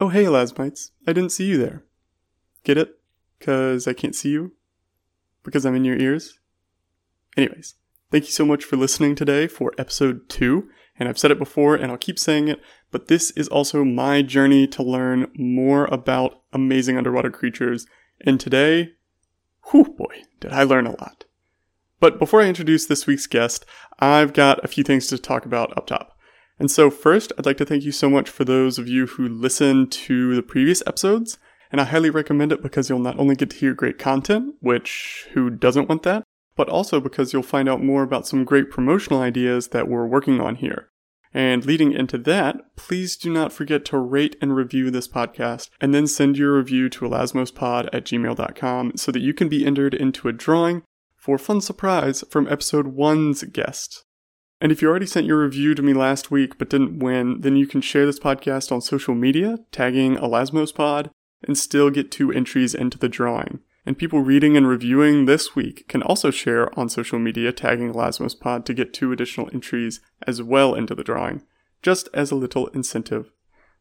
Oh, hey, Elasmites. I didn't see you there. Get it? Because I can't see you? Because I'm in your ears? Anyways, thank you so much for listening today for episode two. And I've said it before and I'll keep saying it, but this is also my journey to learn more about amazing underwater creatures. And today, whew boy, did I learn a lot. But before I introduce this week's guest, I've got a few things to talk about up top. And so, first, I'd like to thank you so much for those of you who listened to the previous episodes. And I highly recommend it because you'll not only get to hear great content, which who doesn't want that, but also because you'll find out more about some great promotional ideas that we're working on here. And leading into that, please do not forget to rate and review this podcast and then send your review to elasmospod at gmail.com so that you can be entered into a drawing for a fun surprise from episode 1's guest. And if you already sent your review to me last week but didn't win, then you can share this podcast on social media, tagging Elasmospod, and still get two entries into the drawing. And people reading and reviewing this week can also share on social media, tagging Elasmospod to get two additional entries as well into the drawing, just as a little incentive.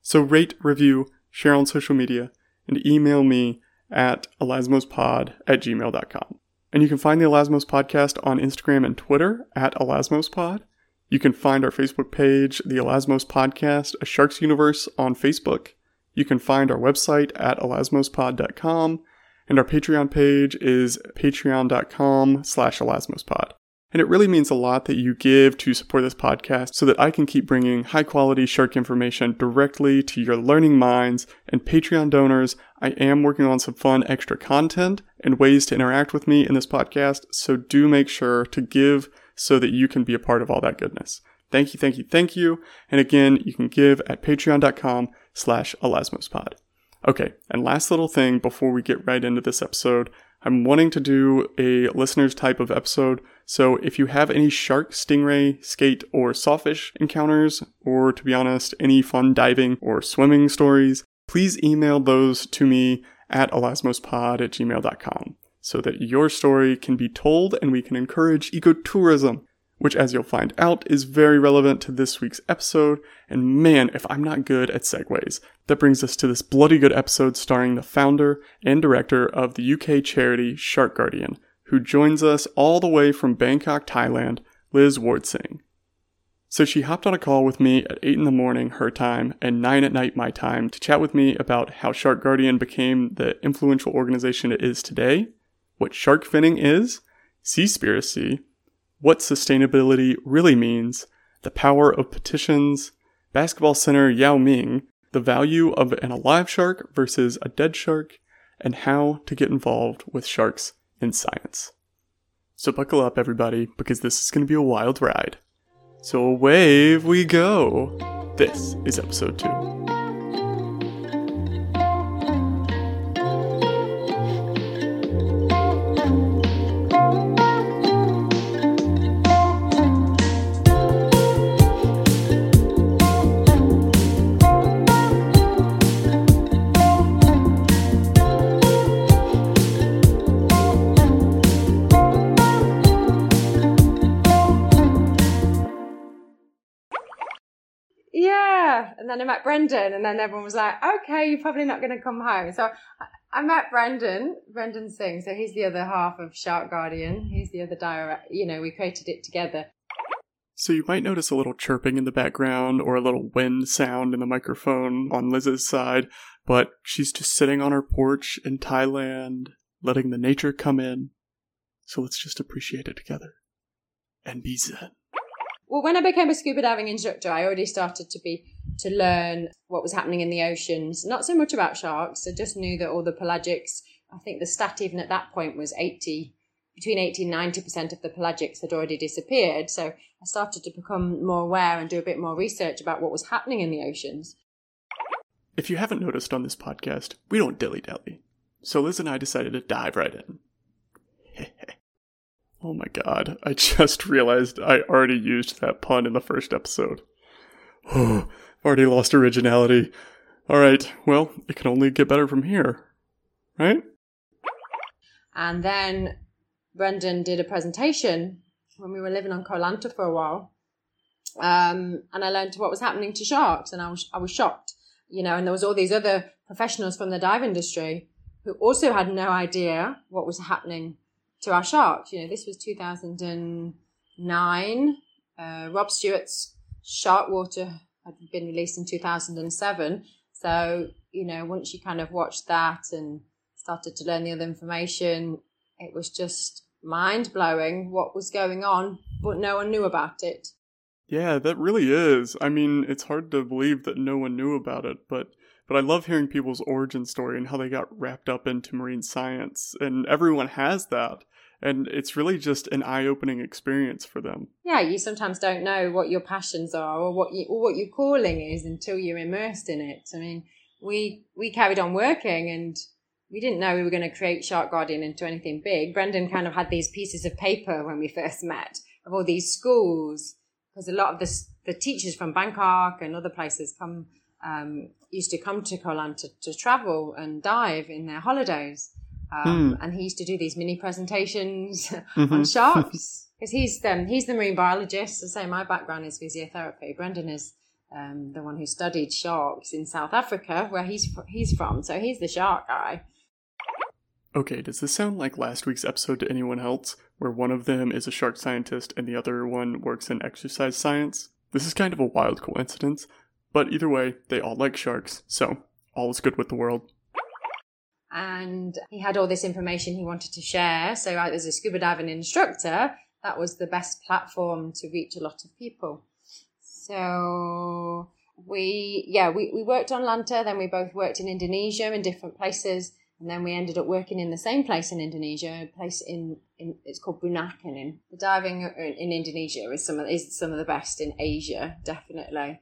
So rate, review, share on social media, and email me at elasmospod at gmail.com. And you can find the Elasmos podcast on Instagram and Twitter at elasmospod. You can find our Facebook page, the Elasmos Podcast, a Sharks Universe on Facebook. You can find our website at elasmospod.com. And our Patreon page is patreon.com slash elasmospod. And it really means a lot that you give to support this podcast so that I can keep bringing high quality shark information directly to your learning minds. And Patreon donors, I am working on some fun extra content and ways to interact with me in this podcast. So do make sure to give so that you can be a part of all that goodness. Thank you, thank you, thank you. And again, you can give at patreon.com slash elasmospod. Okay, and last little thing before we get right into this episode, I'm wanting to do a listeners type of episode. So if you have any shark, stingray, skate, or sawfish encounters, or to be honest, any fun diving or swimming stories, please email those to me at elasmospod at gmail.com so that your story can be told and we can encourage ecotourism which, as you'll find out, is very relevant to this week's episode. And man, if I'm not good at segues. That brings us to this bloody good episode starring the founder and director of the UK charity Shark Guardian, who joins us all the way from Bangkok, Thailand, Liz Ward-Sing. So she hopped on a call with me at 8 in the morning her time and 9 at night my time to chat with me about how Shark Guardian became the influential organization it is today, what shark finning is, Seaspiracy, what sustainability really means, the power of petitions, basketball center Yao Ming, the value of an alive shark versus a dead shark, and how to get involved with sharks in science. So buckle up, everybody, because this is going to be a wild ride. So away we go. This is episode two. And then I met Brendan, and then everyone was like, okay, you're probably not going to come home. So I, met Brendan, Brendan Sing. So he's the other half of Shark Guardian. He's the other direct, you know, we created it together. So you might notice a little chirping in the background or a little wind sound in the microphone on Liz's side, but she's just sitting on her porch in Thailand, letting the nature come in. So let's just appreciate it together and be zen. Well, when I became a scuba diving instructor, I already started to be to learn what was happening in the oceans. Not so much about sharks. I just knew that all the pelagics, I think the stat even at that point was 80, between 80 and 90% of the pelagics had already disappeared. So I started to become more aware and do a bit more research about what was happening in the oceans. If you haven't noticed on this podcast, we don't dilly dally. So Liz and I decided to dive right in. oh my god, I just realized I already used that pun in the first episode. Already lost originality. All right, well, it can only get better from here, right? And then Brendan did a presentation when we were living on Koh Lanta for a while. Um, and I learned what was happening to sharks, and I was I was shocked. you know, and there was all these other professionals from the dive industry who also had no idea what was happening to our sharks. You know, this was 2009. Uh, Rob Stewart's Sharkwater had been released in 2007. So, you know, once you kind of watched that and started to learn the other information, it was just mind blowing what was going on, but no one knew about it. Yeah, that really is. I mean, it's hard to believe that no one knew about it, but but I love hearing people's origin story and how they got wrapped up into marine science. And everyone has that. And it's really just an eye-opening experience for them. Yeah, you sometimes don't know what your passions are or what you, or what your calling is until you're immersed in it. I mean, we we carried on working and we didn't know we were going to create Shark Guardian into anything big. Brendan kind of had these pieces of paper when we first met of all these schools because a lot of the, the teachers from Bangkok and other places come um, used to come to Koh Lanta, to travel and dive in their holidays. Um, mm. And he used to do these mini presentations mm-hmm. on sharks because he's the, he's the marine biologist. I say my background is physiotherapy. Brendan is um, the one who studied sharks in South Africa, where he's he's from. So he's the shark guy. Okay, does this sound like last week's episode to anyone else, where one of them is a shark scientist and the other one works in exercise science? This is kind of a wild coincidence, but either way, they all like sharks, so all is good with the world. And he had all this information he wanted to share. So, as a scuba diving instructor, that was the best platform to reach a lot of people. So, we, yeah, we, we worked on Lanta, then we both worked in Indonesia in different places. And then we ended up working in the same place in Indonesia, a place in, in it's called Bunaken. In the diving in, in Indonesia is some of is some of the best in Asia, definitely.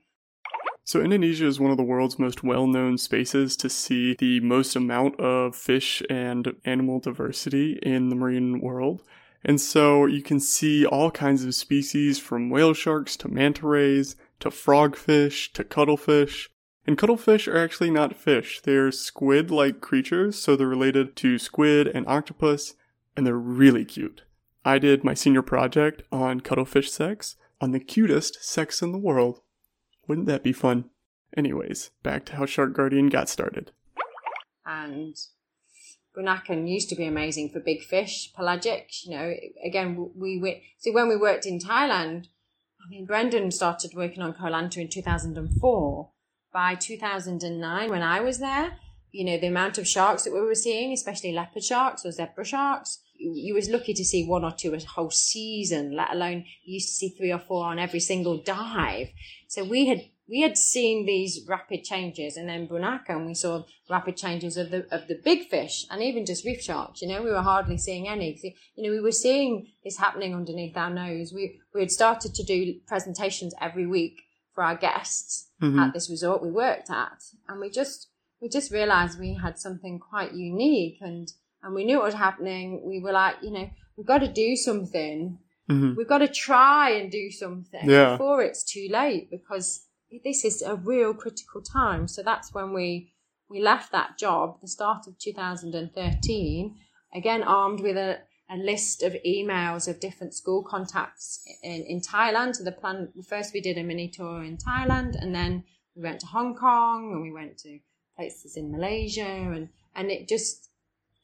So, Indonesia is one of the world's most well known spaces to see the most amount of fish and animal diversity in the marine world. And so you can see all kinds of species from whale sharks to manta rays to frogfish to cuttlefish. And cuttlefish are actually not fish, they're squid like creatures, so they're related to squid and octopus, and they're really cute. I did my senior project on cuttlefish sex, on the cutest sex in the world. Wouldn't that be fun? Anyways, back to how Shark Guardian got started. And Bunaken used to be amazing for big fish, pelagic. You know, again, we went. So when we worked in Thailand, I mean, Brendan started working on Koh Lanta in 2004. By 2009, when I was there, you know, the amount of sharks that we were seeing, especially leopard sharks or zebra sharks, you was lucky to see one or two a whole season, let alone you used to see three or four on every single dive. So we had we had seen these rapid changes, and then Bunaken, and we saw rapid changes of the of the big fish and even just reef sharks. You know, we were hardly seeing any. You know, we were seeing this happening underneath our nose. We we had started to do presentations every week for our guests mm-hmm. at this resort we worked at, and we just we just realised we had something quite unique and and we knew what was happening. We were like, you know, we've got to do something. Mm-hmm. We've got to try and do something yeah. before it's too late because this is a real critical time. So that's when we we left that job, the start of 2013, again armed with a, a list of emails of different school contacts in, in Thailand. So the plan first we did a mini tour in Thailand and then we went to Hong Kong and we went to places in Malaysia and, and it just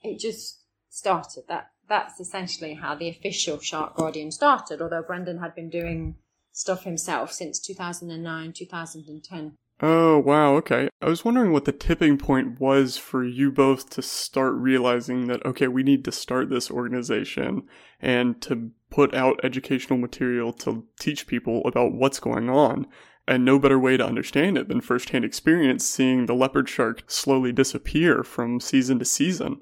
it just started. That that's essentially how the official Shark Guardian started. Although Brendan had been doing stuff himself since 2009, 2010. Oh, wow, okay. I was wondering what the tipping point was for you both to start realizing that, okay, we need to start this organization and to put out educational material to teach people about what's going on. And no better way to understand it than firsthand experience seeing the leopard shark slowly disappear from season to season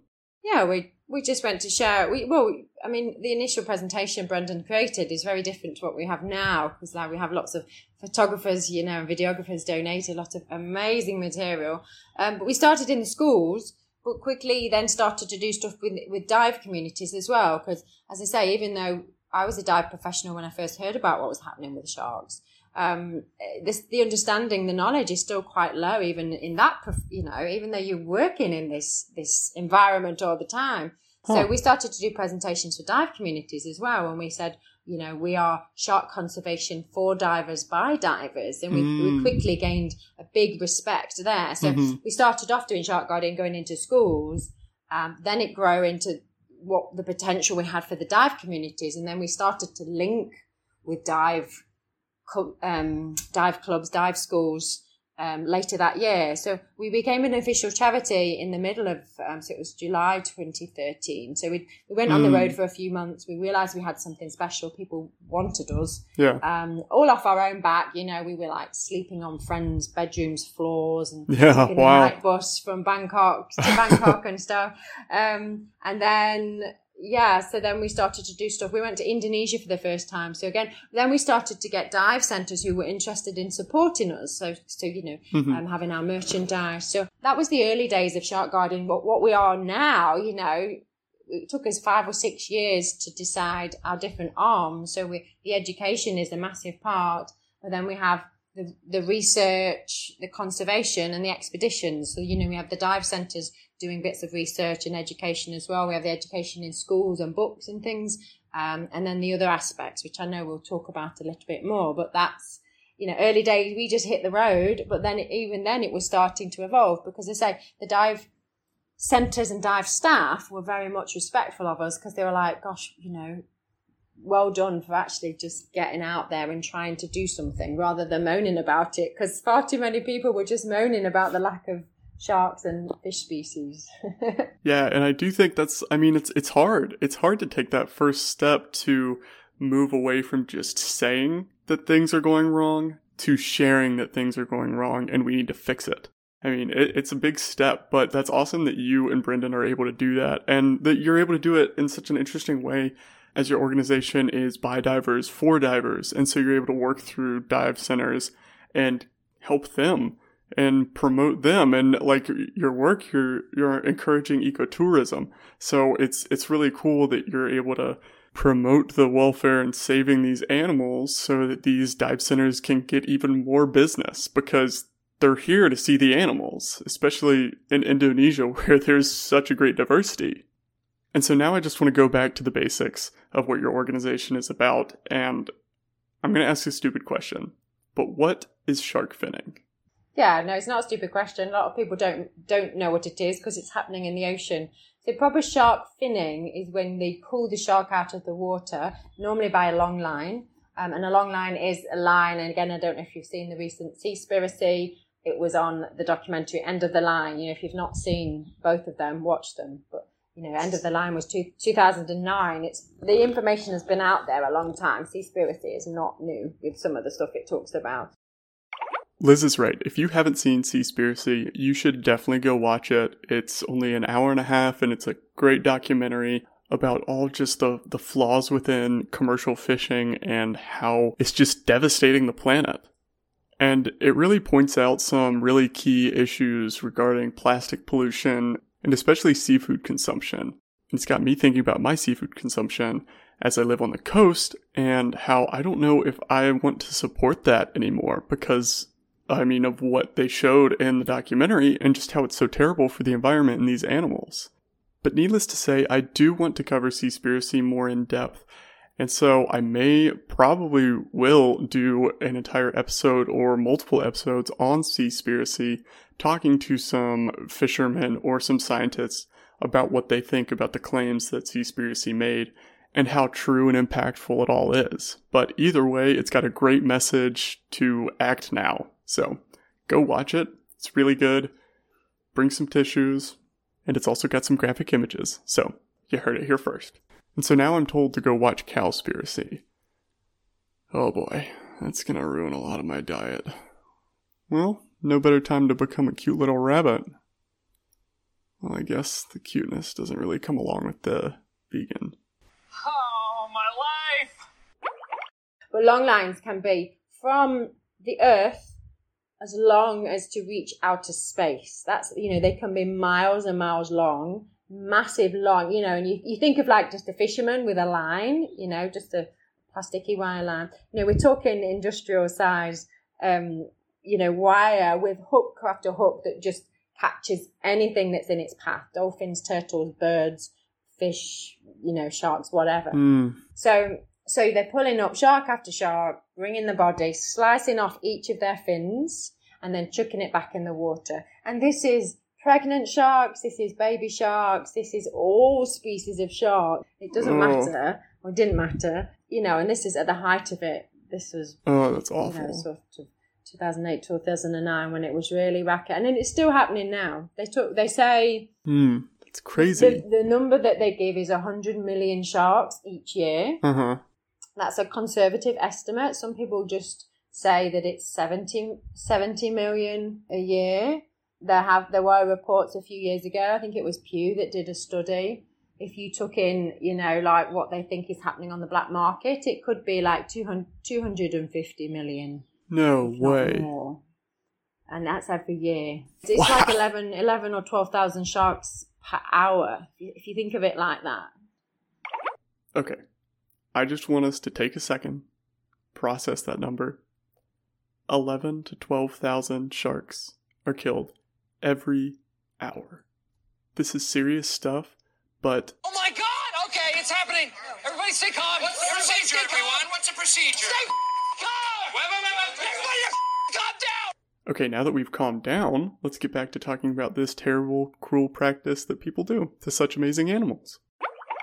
yeah, we we just went to share. We well, I mean, the initial presentation Brendan created is very different to what we have now because now we have lots of photographers, you know, and videographers donate a lot of amazing material. Um, but we started in the schools, but quickly then started to do stuff with with dive communities as well. Because as I say, even though I was a dive professional when I first heard about what was happening with the sharks, um, this the understanding, the knowledge is still quite low, even in that, you know, even though you're working in this this environment all the time. Huh. So we started to do presentations for dive communities as well, and we said, you know, we are shark conservation for divers by divers. And we, mm. we quickly gained a big respect there. So mm-hmm. we started off doing Shark Guardian, going into schools. Um, then it grew into what the potential we had for the dive communities. And then we started to link with dive, um, dive clubs, dive schools, um, later that year. So we became an official charity in the middle of, um, so it was July 2013. So we, we went on the road mm. for a few months. We realized we had something special. People wanted us. Yeah. Um, all off our own back. You know, we were like sleeping on friends' bedrooms, floors, and yeah, wow. night bus from Bangkok to Bangkok and stuff. Um, and then yeah, so then we started to do stuff. We went to Indonesia for the first time. So again, then we started to get dive centers who were interested in supporting us. So, so you know, mm-hmm. um, having our merchandise. So that was the early days of Shark Guardian. But what we are now, you know, it took us five or six years to decide our different arms. So we, the education is a massive part, but then we have the, the research, the conservation and the expeditions. So, you know, we have the dive centers doing bits of research and education as well. We have the education in schools and books and things. Um, and then the other aspects, which I know we'll talk about a little bit more, but that's, you know, early days, we just hit the road, but then even then it was starting to evolve because I say the dive centers and dive staff were very much respectful of us because they were like, gosh, you know, well done for actually just getting out there and trying to do something rather than moaning about it because far too many people were just moaning about the lack of sharks and fish species. yeah, and I do think that's I mean it's it's hard. It's hard to take that first step to move away from just saying that things are going wrong to sharing that things are going wrong and we need to fix it. I mean, it, it's a big step, but that's awesome that you and Brendan are able to do that and that you're able to do it in such an interesting way as your organization is by divers for divers. And so you're able to work through dive centers and help them and promote them. And like your work you're you're encouraging ecotourism. So it's it's really cool that you're able to promote the welfare and saving these animals so that these dive centers can get even more business because they're here to see the animals especially in Indonesia where there's such a great diversity. And so now I just want to go back to the basics of what your organization is about and I'm going to ask a stupid question. But what is shark finning yeah, no, it's not a stupid question. A lot of people don't don't know what it is because it's happening in the ocean. So proper shark finning is when they pull the shark out of the water, normally by a long line. Um, and a long line is a line. And again, I don't know if you've seen the recent Seaspiracy. It was on the documentary End of the Line. You know, if you've not seen both of them, watch them. But you know, End of the Line was two, 2009. It's the information has been out there a long time. Seaspiracy is not new with some of the stuff it talks about. Liz is right. If you haven't seen Seaspiracy, you should definitely go watch it. It's only an hour and a half and it's a great documentary about all just the, the flaws within commercial fishing and how it's just devastating the planet. And it really points out some really key issues regarding plastic pollution and especially seafood consumption. It's got me thinking about my seafood consumption as I live on the coast and how I don't know if I want to support that anymore because I mean, of what they showed in the documentary and just how it's so terrible for the environment and these animals. But needless to say, I do want to cover Seaspiracy more in depth. And so I may probably will do an entire episode or multiple episodes on Seaspiracy, talking to some fishermen or some scientists about what they think about the claims that Seaspiracy made and how true and impactful it all is. But either way, it's got a great message to act now. So go watch it. It's really good. Bring some tissues. And it's also got some graphic images. So you heard it here first. And so now I'm told to go watch Cowspiracy. Oh boy, that's gonna ruin a lot of my diet. Well, no better time to become a cute little rabbit. Well, I guess the cuteness doesn't really come along with the vegan. Oh, my life! But long lines can be from the earth as long as to reach outer space. That's, you know, they can be miles and miles long, massive long, you know, and you, you think of like just a fisherman with a line, you know, just a plasticky wire line. You know, we're talking industrial size, um, you know, wire with hook after hook that just catches anything that's in its path dolphins, turtles, birds, fish, you know, sharks, whatever. Mm. So So they're pulling up shark after shark, bringing the body, slicing off each of their fins, and then chucking it back in the water. And this is pregnant sharks, this is baby sharks, this is all species of shark. It doesn't Oh. matter, or didn't matter, you know, and this is at the height of it. This was Oh, that's you know, awful. sort of 2008, 2009 when it was really racket. And then it's still happening now. They took, they say Hmm. It's crazy. the, the number that they give is 100 million sharks each year. Uh huh. That's a conservative estimate. Some people just say that it's 70, 70 million a year. There have there were reports a few years ago. I think it was Pew that did a study. If you took in, you know, like what they think is happening on the black market, it could be like 200, 250 million, No way. more. And that's every year. It's Wow. like 11, 11 or 12,000 sharks per hour, if you think of it like that. Okay. I just want us to take a second, process that number. 11 to 12,000 sharks are killed every hour. This is serious stuff, but Oh my god! Okay, it's happening. Everybody stay calm. What's the procedure, everyone? What's the procedure? Stay calm! Wait, wait, wait, wait. Everybody calm down! okay, now that we've calmed down, let's get back to talking about this terrible, cruel practice that people do to such amazing animals.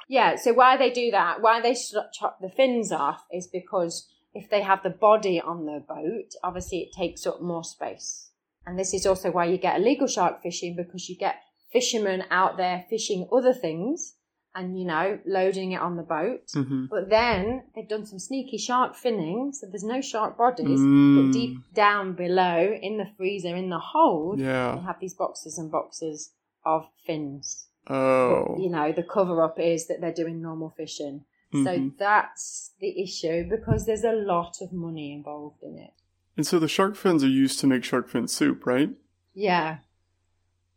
Yeah, so why they do that, why they chop the fins off, is because if they have the body on the boat, obviously it takes up more space. And this is also why you get illegal shark fishing because you get fishermen out there fishing other things and, you know, loading it on the boat. Mm-hmm. But then they've done some sneaky shark finning, so there's no shark bodies. Mm. But deep down below, in the freezer, in the hold, Yeah. they have these boxes and boxes of fins Oh. you know the cover up is that they're doing normal fishing so Mhm. that's the issue because there's a lot of money involved in it And so the shark fins are used to make shark fin soup, right? yeah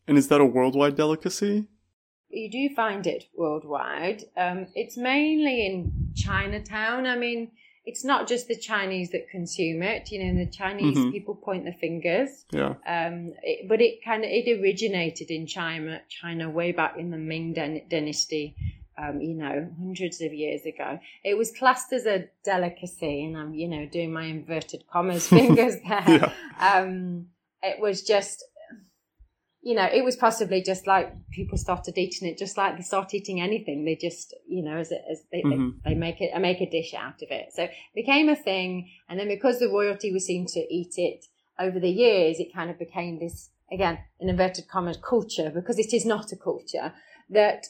And is that a worldwide delicacy? you do find it worldwide um, it's mainly in chinatown i mean it's not just the chinese that consume it you know the chinese Mhm. people point the fingers Yeah. um, it, but it kind of it originated in China, China way back in the Ming dynasty. Um, you know, hundreds of years ago, it was classed as a delicacy, and I'm, you know, doing my inverted commas fingers there. Yeah. Um, it was just, you know, it was possibly just like people started eating it, just like they start eating anything. They just, you know, as, it, as they, Mhm. they, they make it, make a dish out of it. So it became a thing, and then because the royalty was seen to eat it over the years, it kind of became this again, in inverted commas, culture because it is not a culture that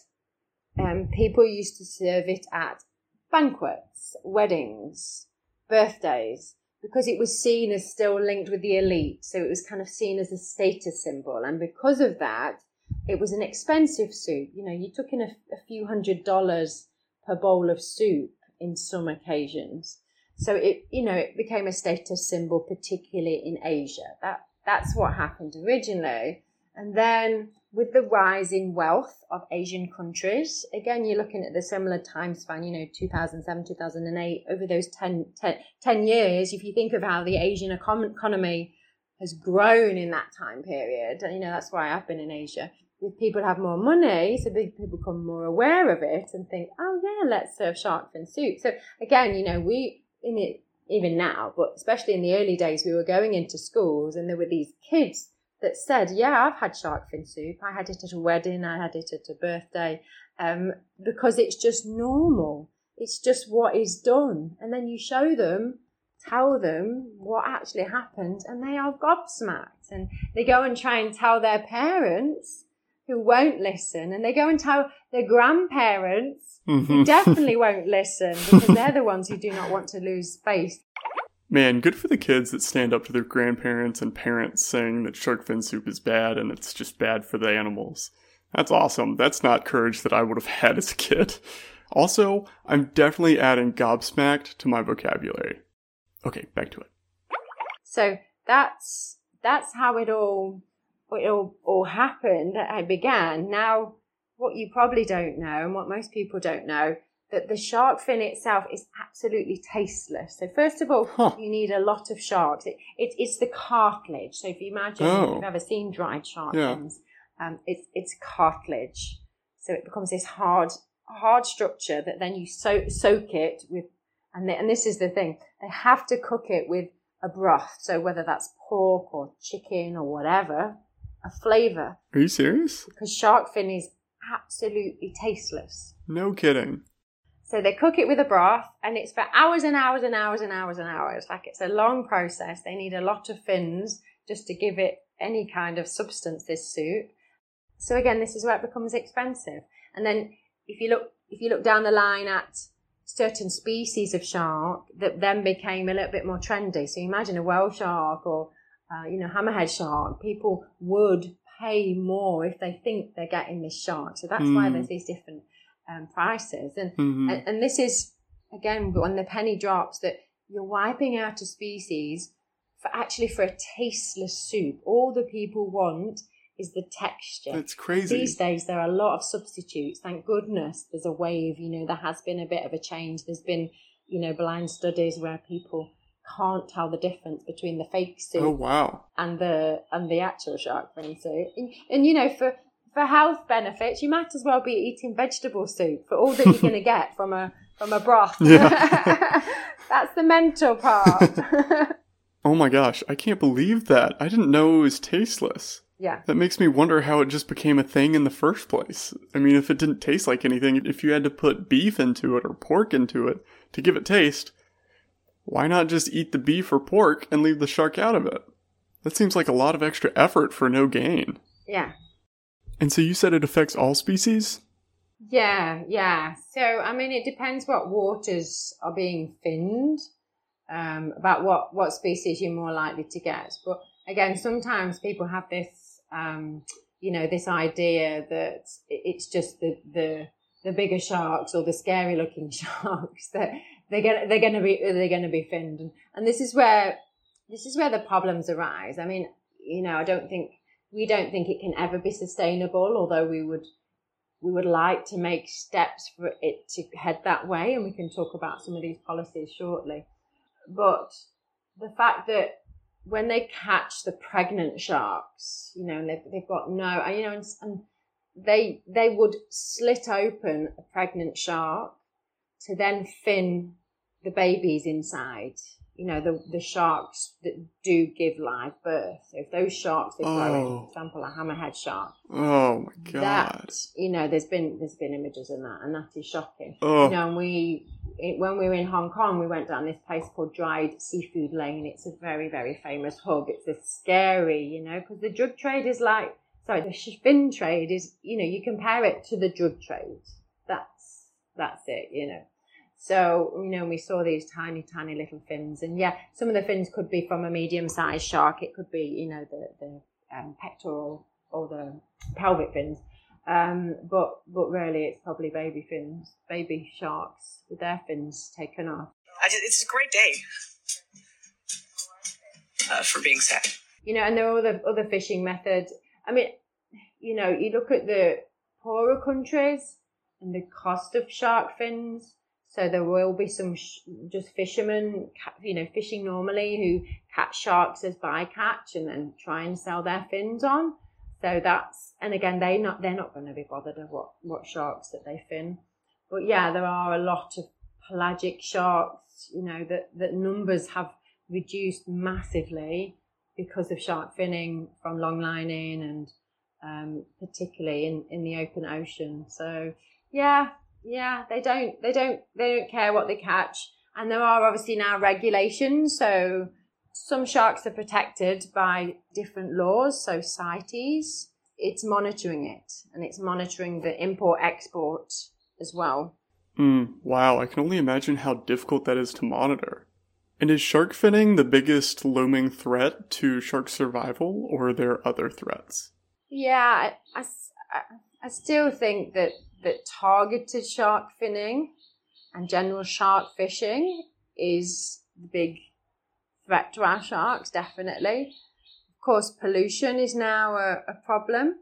um, people used to serve it at banquets, weddings, birthdays, because it was seen as still linked with the elite. So it was kind of seen as a status symbol. And because of that, it was an expensive soup. You know, you took in a, a few hundred dollars per bowl of soup in some occasions. So it, you know, it became a status symbol, particularly in Asia. That that's what happened originally. And then with the rise in wealth of Asian countries, again, you're looking at the similar time span, you know, 2007, 2008, over those 10, 10, 10 years, if you think of how the Asian economy has grown in that time period, and you know, that's why I've been in Asia, with people have more money, so people become more aware of it and think, oh yeah, let's serve shark fin soup. So again, you know, we, in it, even now, but especially in the early days, we were going into schools and there were these kids that said, "Yeah, I've had shark fin soup. I had it at a wedding. I had it at a birthday," um, because it's just normal. It's just what is done, and then you show them, tell them what actually happened, and they are gobsmacked, and they go and try and tell their parents who won't listen, and they go and tell their grandparents who Mhm. definitely won't listen because they're the ones who do not want to lose faith Man, good for the kids that stand up to their grandparents and parents saying that shark fin soup is bad and it's just bad for the animals. That's awesome. That's not courage that I would have had as a kid. Also, I'm definitely adding gobsmacked to my vocabulary. Okay, back to it. So that's that's how it all it all, all happened. I began. Now, what you probably don't know, and what most people don't know, that the shark fin itself is absolutely tasteless. So first of all, Huh. you need a lot of sharks. It, it, it's the cartilage. So if you imagine Oh. if you've ever seen dried shark Yeah. fins, um, it's it's cartilage. So it becomes this hard hard structure that then you soak soak it with And, they, and this is the thing. They have to cook it with a broth. So whether that's pork or chicken or whatever, a flavor. Are you serious? Because shark fin is absolutely tasteless. No kidding. So they cook it with a broth and it's for hours and hours and hours and hours and hours. Like it's a long process. They need a lot of fins just to give it any kind of substance, this soup. So again, this is where it becomes expensive. And then if you look, if you look down the line at certain species of shark that then became a little bit more trendy. So imagine a whale shark or, uh, you know, hammerhead shark. People would pay more if they think they're getting this shark. So that's mm. why there's these different um, prices. And, mm-hmm. and, and this is again when the penny drops that you're wiping out a species for actually for a tasteless soup. All the people want is the texture. That's crazy. These days there are a lot of substitutes. Thank goodness there's a wave, you know, there has been a bit of a change. There's been, you know, blind studies where people can't tell the difference between the fake soup oh, wow. and the and the actual shark fin soup. And, and you know, for for health benefits, you might as well be eating vegetable soup for all that you're going to get from a from a broth. Yeah. That's the mental part. oh my gosh, I can't believe that. I didn't know it was tasteless. Yeah. That makes me wonder how it just became a thing in the first place. I mean, if it didn't taste like anything, if you had to put beef into it or pork into it to give it taste, why not just eat the beef or pork and leave the shark out of it? That seems like a lot of extra effort for no gain. Yeah. And so you said it affects all species? Yeah, yeah. So, I mean, it depends what waters are being finned, um, about what, what species you're more likely to get. But again, sometimes people have this, um, you know, this idea that it's just the, the, the bigger sharks or the scary looking sharks that they're gonna, they're gonna be, they're gonna be finned. And, and this is where, this is where the problems arise. I mean, you know, I don't think we don't think it can ever be sustainable, although we would we would like to make steps for it to head that way, and we can talk about some of these policies shortly. But the fact that when they catch the pregnant sharks, you know, and they've, they've got no, you know, and, and they they would slit open a pregnant shark to then fin the babies inside you know, the, the sharks that do give live birth. So if those sharks are growing, oh. for example, a hammerhead shark. Oh my god. That, you know, there's been, there's been images in that and that is shocking. Oh. You know, and we, it, when we were in Hong Kong, we went down this place called Dried Seafood Lane. It's a very, very famous hub. It's a scary, you know, because the drug trade is like, sorry, the fin trade is, you know, you compare it to the drug trade. That's, that's it, you know. So, you know, we saw these tiny, tiny little fins. And yeah, some of the fins could be from a medium sized shark. It could be, you know, the, the um, pectoral or the pelvic fins. Um, but, but really it's probably baby fins, baby sharks with their fins taken off. Just, it's a great day uh, for being sad. You know, and there are other, other fishing methods. I mean, you know, you look at the poorer countries and the cost of shark fins so there will be some sh- just fishermen, you know, fishing normally who catch sharks as bycatch and then try and sell their fins on. So that's, and again, they not, they're not going to be bothered of what, what sharks that they fin. But yeah, there are a lot of pelagic sharks, you know, that, that numbers have reduced massively because of shark finning from longlining and, um, particularly in, in the open ocean. So yeah, yeah, they don't, they don't, they don't care what they catch. And there are obviously now regulations. So some sharks are protected by different laws. So CITES, it's monitoring it and it's monitoring the import export as well. Mm, wow, I can only imagine how difficult that is to monitor. And is shark finning the biggest looming threat to shark survival, or are there other threats? Yeah, I, I, I still think that that targeted shark finning and general shark fishing is the big threat to our sharks, definitely. Of course, pollution is now a, a problem.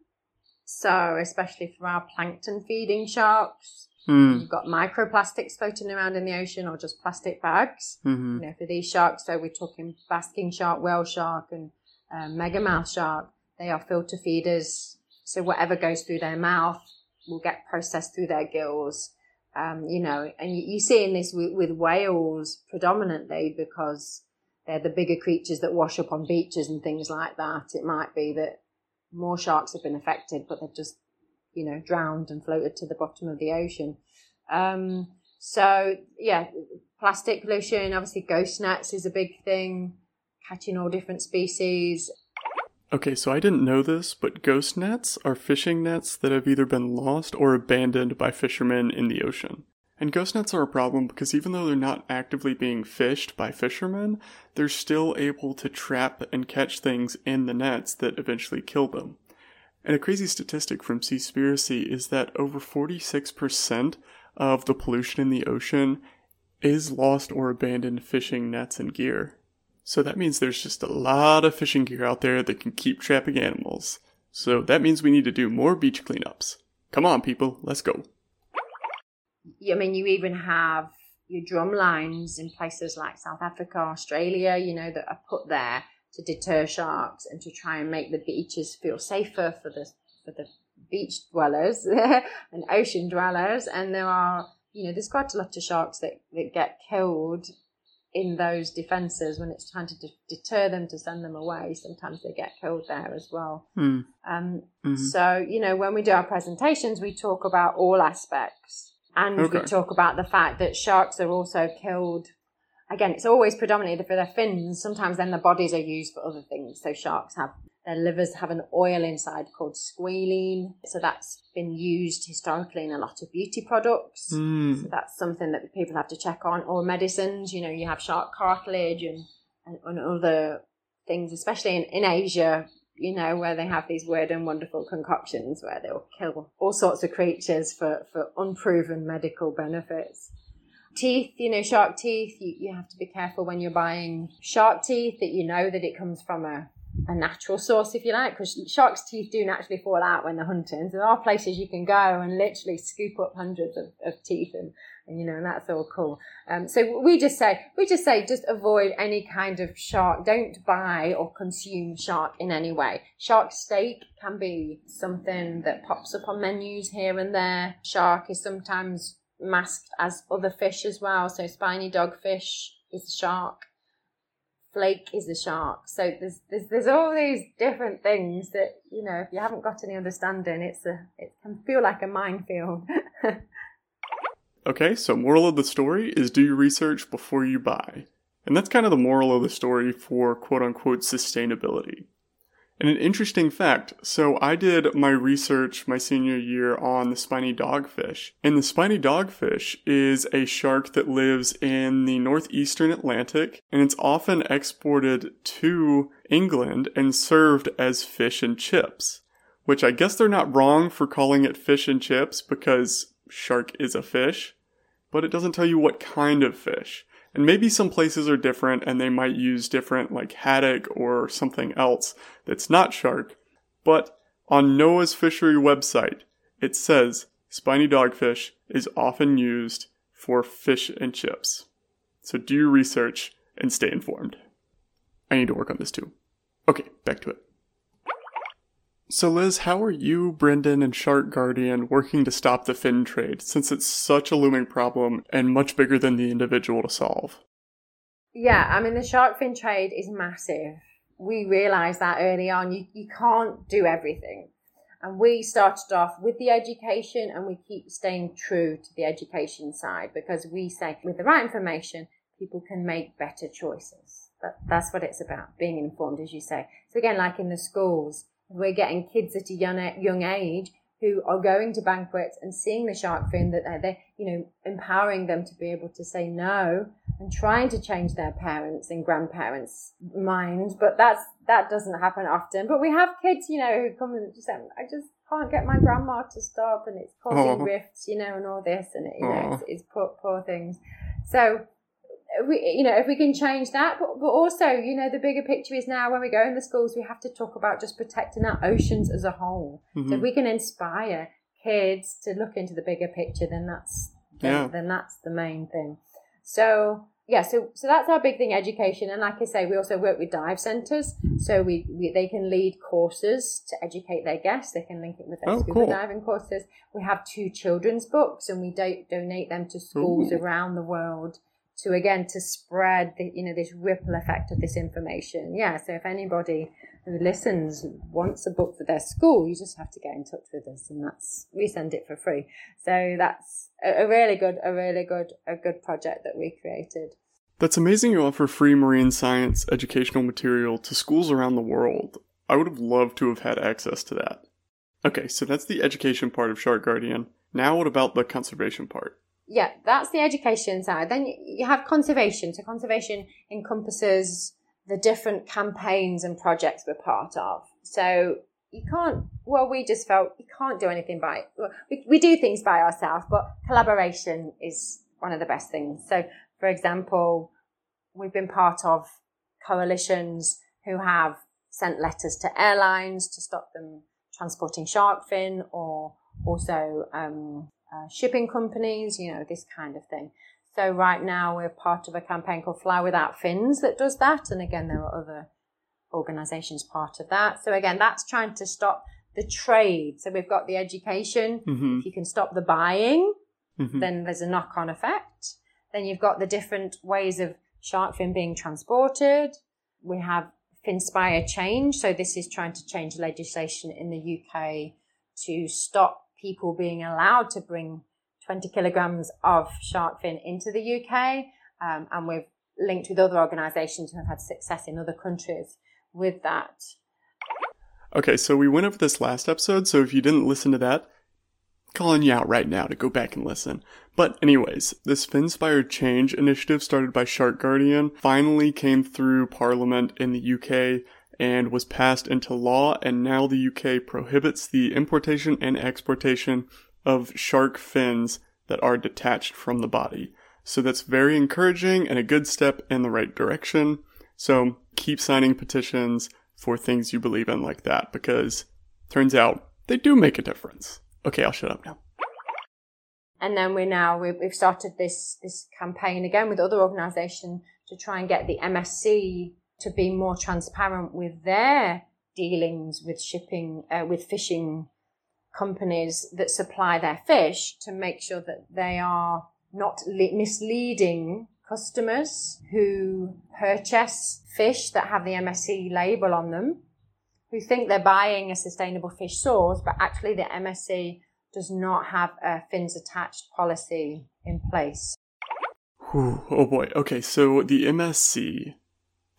So, especially for our plankton feeding sharks, mm. you've got microplastics floating around in the ocean or just plastic bags. Mm-hmm. You know, for these sharks, so we're talking basking shark, whale shark, and um, megamouth shark. They are filter feeders. So whatever goes through their mouth will get processed through their gills. Um, you know, and you, you're seeing this with, with whales predominantly because they're the bigger creatures that wash up on beaches and things like that. It might be that more sharks have been affected, but they've just, you know, drowned and floated to the bottom of the ocean. Um, so yeah, plastic pollution, obviously ghost nets is a big thing, catching all different species. Okay, so I didn't know this, but ghost nets are fishing nets that have either been lost or abandoned by fishermen in the ocean. And ghost nets are a problem because even though they're not actively being fished by fishermen, they're still able to trap and catch things in the nets that eventually kill them. And a crazy statistic from Seaspiracy is that over 46% of the pollution in the ocean is lost or abandoned fishing nets and gear. So that means there's just a lot of fishing gear out there that can keep trapping animals. So that means we need to do more beach cleanups. Come on, people, let's go. I mean, you even have your drum lines in places like South Africa, Australia, you know, that are put there to deter sharks and to try and make the beaches feel safer for the for the beach dwellers and ocean dwellers. And there are, you know, there's quite a lot of sharks that, that get killed in those defences when it's trying to de- deter them to send them away. Sometimes they get killed there as well. Hmm. Um, Mhm. So, you know, when we do our presentations, we talk about all aspects. And Okay. we talk about the fact that sharks are also killed. Again, it's always predominantly for their fins. Sometimes then the bodies are used for other things. So sharks have their livers have an oil inside called squalene. So that's been used historically in a lot of beauty products. Hmm. So that's something that people have to check on. Or medicines, you know, you have shark cartilage and, and, and other things, especially in, in Asia, you know, where they have these weird and wonderful concoctions where they'll kill all sorts of creatures for, for unproven medical benefits. Teeth, you know, shark teeth, you, you have to be careful when you're buying shark teeth that you know that it comes from a, a natural source, if you like, because sharks' teeth do naturally fall out when they're hunting. So there are places you can go and literally scoop up hundreds of, of teeth and, and, you know, and that's all cool. Um, so we just say, we just say, just avoid any kind of shark. Don't buy or consume shark in any way. Shark steak can be something that pops up on menus here and there. Shark is sometimes masked as other fish as well. So spiny dogfish is a shark. Flake is a shark. So there's, there's there's all these different things that you know if you haven't got any understanding, it's a it can feel like a minefield. Okay, so moral of the story is do your research before you buy. And that's kind of the moral of the story for quote unquote sustainability. And an interesting fact so I did my research my senior year on the spiny dogfish. And the spiny dogfish is a shark that lives in the northeastern Atlantic, and it's often exported to England and served as fish and chips. Which I guess they're not wrong for calling it fish and chips because shark is a fish, but it doesn't tell you what kind of fish. And maybe some places are different and they might use different like haddock or something else that's not shark. But on NOAA's fishery website, it says spiny dogfish is often used for fish and chips. So do your research and stay informed. I need to work on this too. Okay, back to it. So, Liz, how are you, Brendan, and Shark Guardian working to stop the fin trade since it's such a looming problem and much bigger than the individual to solve? Yeah, I mean, the shark fin trade is massive. We realised that early on. You, you can't do everything. And we started off with the education and we keep staying true to the education side because we say with the right information, people can make better choices. That, that's what it's about, being informed, as you say. So again, like in the schools, we're getting kids at a young, young age who are going to banquets and seeing the shark fin that they're, they're, you know, empowering them to be able to say no and trying to change their parents and grandparents' minds. But that's, that doesn't happen often. But we have kids, you know, who come and just say, I just can't get my grandma to stop and it's causing Aw. rifts, you know, and all this and, it, you know, it's, it's poor, poor things. So, we, you know, if we can change that, but, but also, you know, the bigger picture is now when we go in the schools, we have to talk about just protecting our oceans as a whole. So if Mhm. we can inspire kids to look into the bigger picture, then that's then, Yeah. then that's the main thing. So yeah, so so that's our big thing, education. And like I say, we also work with dive centres, so we, we they can lead courses to educate their guests. They can link it with their Oh, scuba cool. diving courses. We have two children's books, and we do, donate them to schools Ooh. around the world to again to spread the you know this ripple effect of this information. Yeah, so if anybody who listens wants a book for their school, you just have to get in touch with us, and that's we send it for free. So that's a, a really good, a really good, a good project that we created. That's amazing you offer free marine science educational material to schools around the world. I would have loved to have had access to that. Okay, so that's the education part of Shark Guardian. Now, what about the conservation part? Yeah, that's the education side. Then you- have conservation. So conservation encompasses the different campaigns and projects we're part of. So you can't, well, we just felt you can't do anything by, we, we do things by ourselves, but collaboration is one of the best things. So, for example, we've been part of coalitions who have sent letters to airlines to stop them transporting shark fin or also um, uh, shipping companies, you know, this kind of thing. So right now we're part of a campaign called Fly Without Fins that does that. And again, there are other organizations part of that. So again, that's trying to stop the trade. So we've got the education. Mm-hmm. If you can stop the buying, mm-hmm. then there's a knock on effect. Then you've got the different ways of shark fin being transported. We have Finspire change. So this is trying to change legislation in the UK to stop people being allowed to bring 20 kilograms of shark fin into the UK. Um, and we've linked with other organisations who have had success in other countries with that. Okay, so we went over this last episode, so if you didn't listen to that, calling you out right now to go back and listen. But anyways, this Finspire Change initiative started by Shark Guardian finally came through Parliament in the UK and was passed into law, and now the UK prohibits the importation and exportation of shark fins that are detached from the body. So that's very encouraging and a good step in the right direction. So keep signing petitions for things you believe in like that because turns out they do make a difference. Okay, I'll shut up now. And then we're now we've, started this this campaign again with other organisations to try and get the MSC to be more transparent with their dealings with shipping uh, with fishing companies that supply their fish to make sure that they are not le- misleading customers who purchase fish that have the MSC label on them, who think they're buying a sustainable fish source, but actually the MSC does not have a fins attached policy in place. Whew, oh boy. Okay, so the MSC.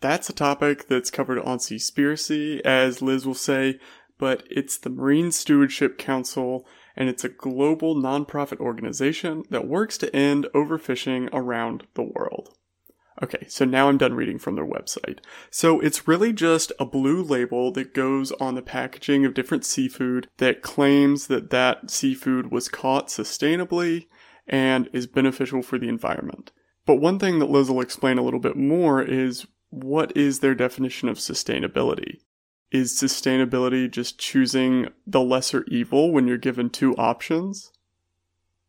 That's a topic that's covered on Seaspiracy, as Liz will say, but it's the Marine Stewardship Council, and it's a global nonprofit organization that works to end overfishing around the world. Okay, so now I'm done reading from their website. So it's really just a blue label that goes on the packaging of different seafood that claims that that seafood was caught sustainably and is beneficial for the environment. But one thing that Liz will explain a little bit more is what is their definition of sustainability? Is sustainability just choosing the lesser evil when you're given two options?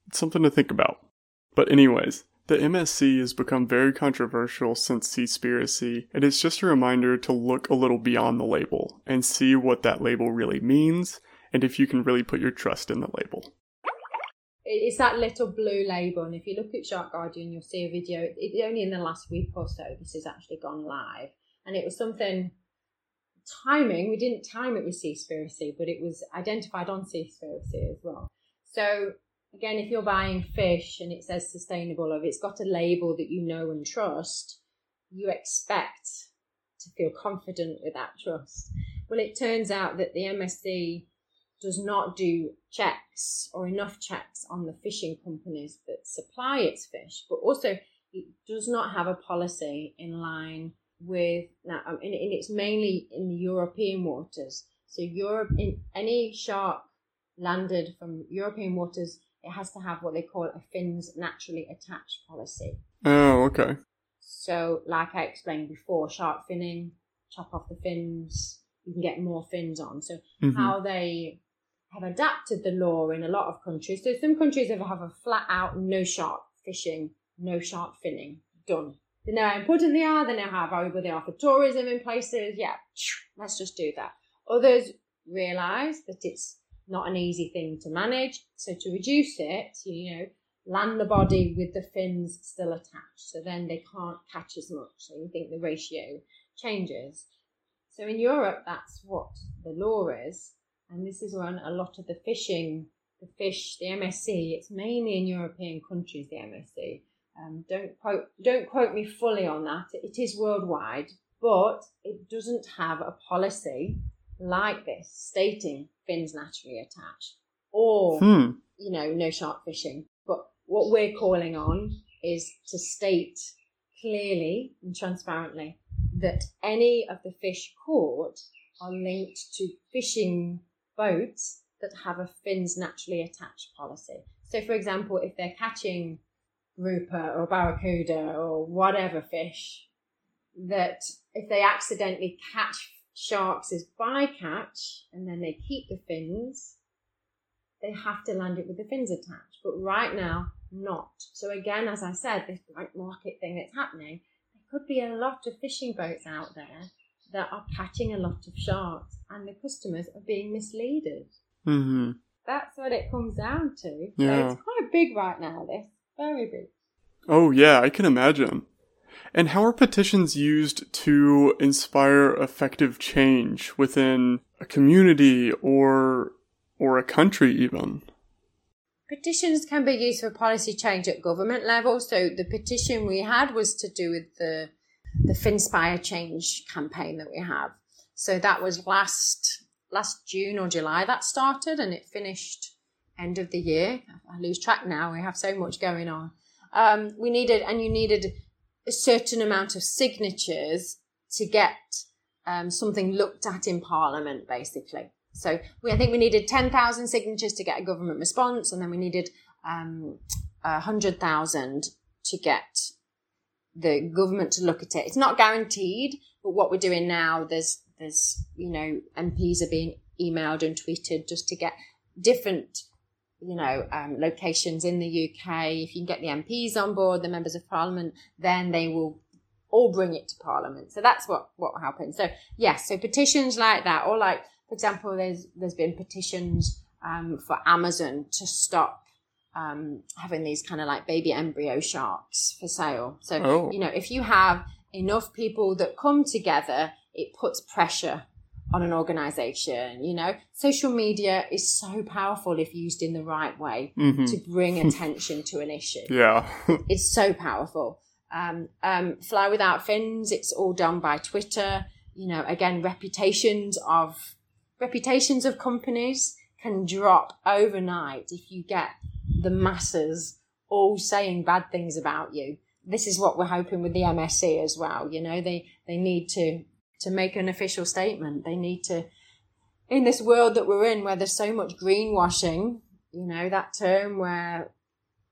It's something to think about. But anyways, the MSC has become very controversial since Seaspiracy, and it's just a reminder to look a little beyond the label and see what that label really means, and if you can really put your trust in the label. It's that little blue label, and if you look at Shark Guardian, you'll see a video. It, it, only in the last week or so, this has actually gone live, and it was something timing. We didn't time it with Seaspiracy, but it was identified on Seaspiracy as well. So again, if you're buying fish and it says sustainable, or if it's got a label that you know and trust, you expect to feel confident with that trust. Well, it turns out that the MSC does not do checks or enough checks on the fishing companies that supply its fish, but also it does not have a policy in line with now, and, and it's mainly in the European waters. So Europe, in any shark landed from European waters, it has to have what they call a fins naturally attached policy. Oh, okay. So, like I explained before, shark finning, chop off the fins, you can get more fins on. So, Mhm. how they have adapted the law in a lot of countries. So, some countries have have a flat out no shark fishing, no shark finning, done. They know how important they are. They know how valuable they are for tourism in places. Yeah, let's just do that. Others realise that it's not an easy thing to manage. So to reduce it, you know, land the body with the fins still attached. So then they can't catch as much. So you think the ratio changes. So in Europe, that's what the law is. And this is when a lot of the fishing, the fish, the MSC, it's mainly in European countries, the MSC. Um, don't quote don't quote me fully on that. It is worldwide, but it doesn't have a policy like this stating fins naturally attached or Hmm. you know no shark fishing. But what we're calling on is to state clearly and transparently that any of the fish caught are linked to fishing boats that have a fins naturally attached policy. So, for example, if they're catching grouper or barracuda or whatever fish, that if they accidentally catch sharks as bycatch and then they keep the fins, they have to land it with the fins attached. But right now, not. So again, as I said, this black market thing that's happening, there could be a lot of fishing boats out there that are catching a lot of sharks and the customers are being misleaded. hmm That's what it comes down to. Yeah. So it's quite big right now, this. Very big. Oh, yeah, I can imagine. And how are petitions used to inspire effective change within a community or or a country even? Petitions can be used for policy change at government level. So the petition we had was to do with the the Finspire change campaign that we have. So that was last last June or July that started and it finished end of the year. I lose track now. We have so much going on. Um, we needed and you needed a certain amount of signatures to get um, something looked at in Parliament, basically. So we, I think we needed 10,000 signatures to get a government response, and then we needed um, 100,000 to get the government to look at it. It's not guaranteed, but what we're doing now, there's, there's, you know, MPs are being emailed and tweeted just to get different, you know, um, locations in the UK. If you can get the MPs on board, the members of parliament, then they will all bring it to parliament. So that's what, what happens. So yes, so petitions like that, or like, for example, there's, there's been petitions, um, for Amazon to stop, um, having these kind of like baby embryo sharks for sale. So, Oh. you know, if you have enough people that come together, it puts pressure on an organization, you know. Social media is so powerful if used in the right way hmm to bring attention to an issue Yeah. it's so powerful. Um, um, Fly Without Fins, it's all done by Twitter. You know, again, reputations of reputations of companies can drop overnight if you get the masses all saying bad things about you. This is what we're hoping with the MSC as well. You know, they they need to to make an official statement. They need to in this world that we're in where there's so much greenwashing, you know, that term where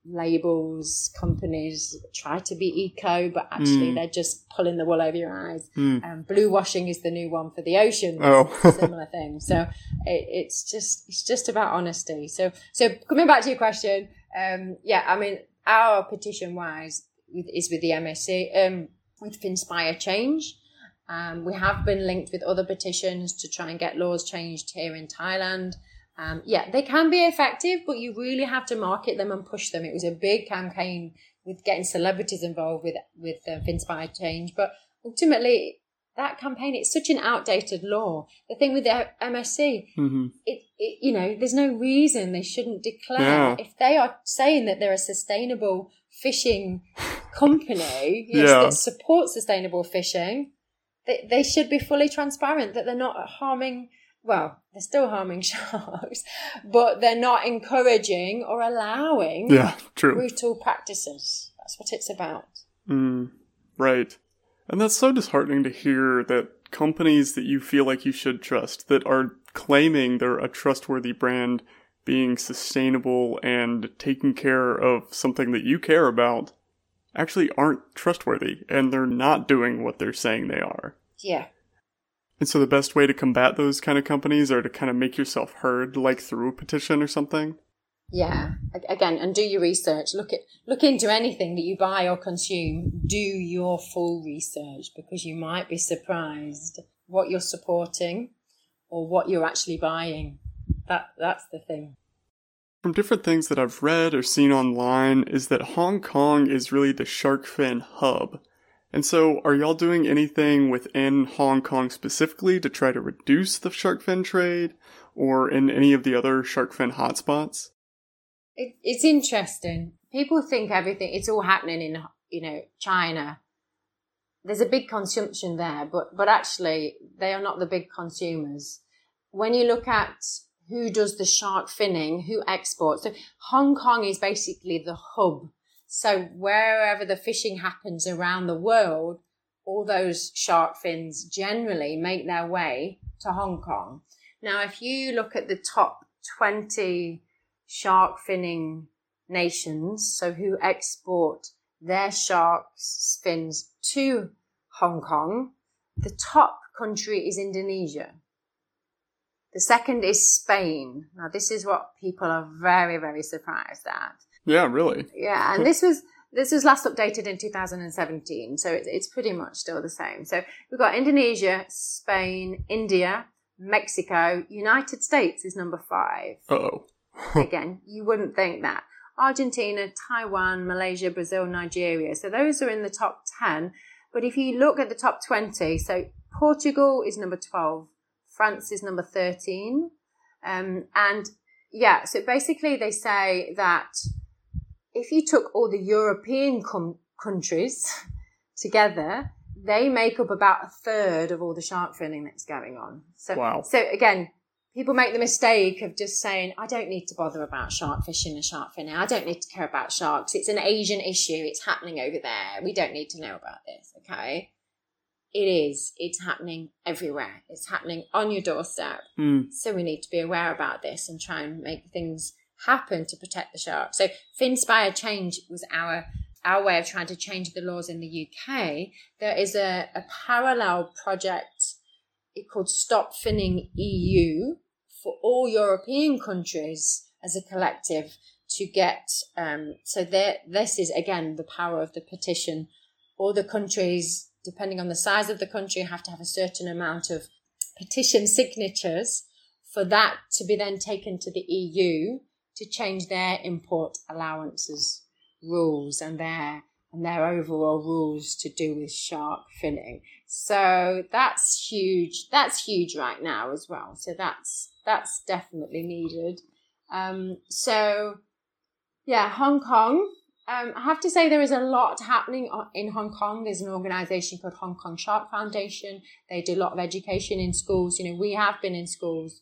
labels, companies try to be eco, but actually Mm. they're just pulling the wool over your eyes. Mm. Um, blue washing is the new one for the ocean. Oh. similar thing. So it, it's just it's just about honesty. So so coming back to your question, um, yeah, I mean our petition wise with, is with the MSC um, with Finspire Change. Um, we have been linked with other petitions to try and get laws changed here in Thailand. Um, yeah, they can be effective, but you really have to market them and push them. It was a big campaign with getting celebrities involved with with uh, Finspire Change, but ultimately that campaign it's such an outdated law. The thing with the MSC, hmm it, it you know, there's no reason they shouldn't declare Yeah. if they are saying that they're a sustainable fishing company yes, Yeah. that supports sustainable fishing. They, they should be fully transparent that they're not harming. Well, they're still harming sharks, but they're not encouraging or allowing Yeah, true. brutal practices. That's what it's about. Mm, right. And that's so disheartening to hear that companies that you feel like you should trust, that are claiming they're a trustworthy brand, being sustainable and taking care of something that you care about, actually aren't trustworthy and they're not doing what they're saying they are. Yeah. And so the best way to combat those kind of companies are to kind of make yourself heard, like through a petition or something. Yeah. Again, and do your research. Look at look into anything that you buy or consume. Do your full research because you might be surprised what you're supporting or what you're actually buying. That that's the thing. From different things that I've read or seen online is that Hong Kong is really the shark fin hub. And so, are y'all doing anything within Hong Kong specifically to try to reduce the shark fin trade or in any of the other shark fin hotspots? It, it's interesting. People think everything, it's all happening in, you know, China. There's a big consumption there, but, but actually they are not the big consumers. When you look at who does the shark finning, who exports, so Hong Kong is basically the hub. So wherever the fishing happens around the world, all those shark fins generally make their way to Hong Kong. Now, if you look at the top 20 shark finning nations, so who export their shark fins to Hong Kong. The top country is Indonesia. The second is Spain. Now, this is what people are very, very surprised at. Yeah, really. Yeah, and this was this was last updated in 2017, so it's, it's pretty much still the same. So we've got Indonesia, Spain, India, Mexico, United States is number five. oh. Again, you wouldn't think that. Argentina, Taiwan, Malaysia, Brazil, Nigeria. So those are in the top 10. But if you look at the top 20, so Portugal is number 12, France is number 13. Um, and yeah, so basically they say that if you took all the European com- countries together, they make up about a third of all the shark finning that's going on. So, Wow. so again, people make the mistake of just saying, I don't need to bother about shark fishing and shark finning. I don't need to care about sharks. It's an Asian issue. It's happening over there. We don't need to know about this. Okay. It is. It's happening everywhere. It's happening on your doorstep. Hmm. So we need to be aware about this and try and make things happen to protect the shark. So Finspire Change was our our way of trying to change the laws in the UK. There is a, a parallel project called Stop Finning EU for all European countries as a collective to get um, so there this is again the power of the petition. All the countries, depending on the size of the country, have to have a certain amount of petition signatures for that to be then taken to the EU to change their import allowances rules and their and their overall rules to do with shark finning. So that's huge. That's huge right now as well. So that's that's definitely needed. Um, so yeah, Hong Kong. Um, I have to say there is a lot happening in Hong Kong. There's an organisation called Hong Kong Shark Foundation. They do a lot of education in schools. You know, we have been in schools.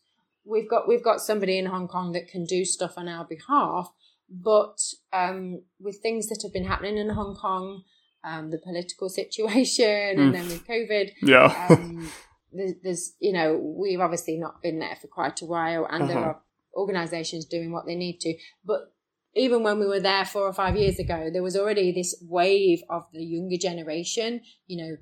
We've got we've got somebody in Hong Kong that can do stuff on our behalf. But um, with things that have been happening in Hong Kong, um, the political situation, and then with COVID, Yeah. um, there's, there's, you know, we've obviously not been there for quite a while, and there Uh-huh. are organisations doing what they need to. But even when we were there four or five years ago, there was already this wave of the younger generation, you know,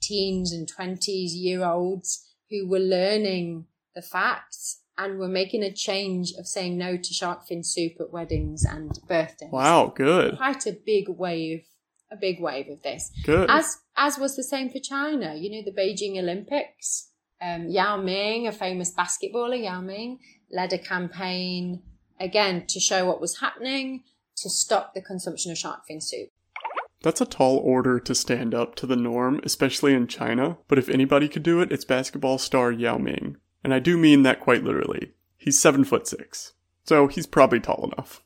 teens and 20s year olds who were learning the facts and we're making a change of saying no to shark fin soup at weddings and birthdays. wow, good. Quite a big wave, a big wave of this Good. as as was the same for China. You know, the Beijing Olympics. Um, Yao Ming, a famous basketballer, Yao Ming, led a campaign again to show what was happening to stop the consumption of shark fin soup. That's a tall order to stand up to the norm, especially in China. But if anybody could do it, it's basketball star Yao Ming. And I do mean that quite literally. He's seven foot six. So he's probably tall enough.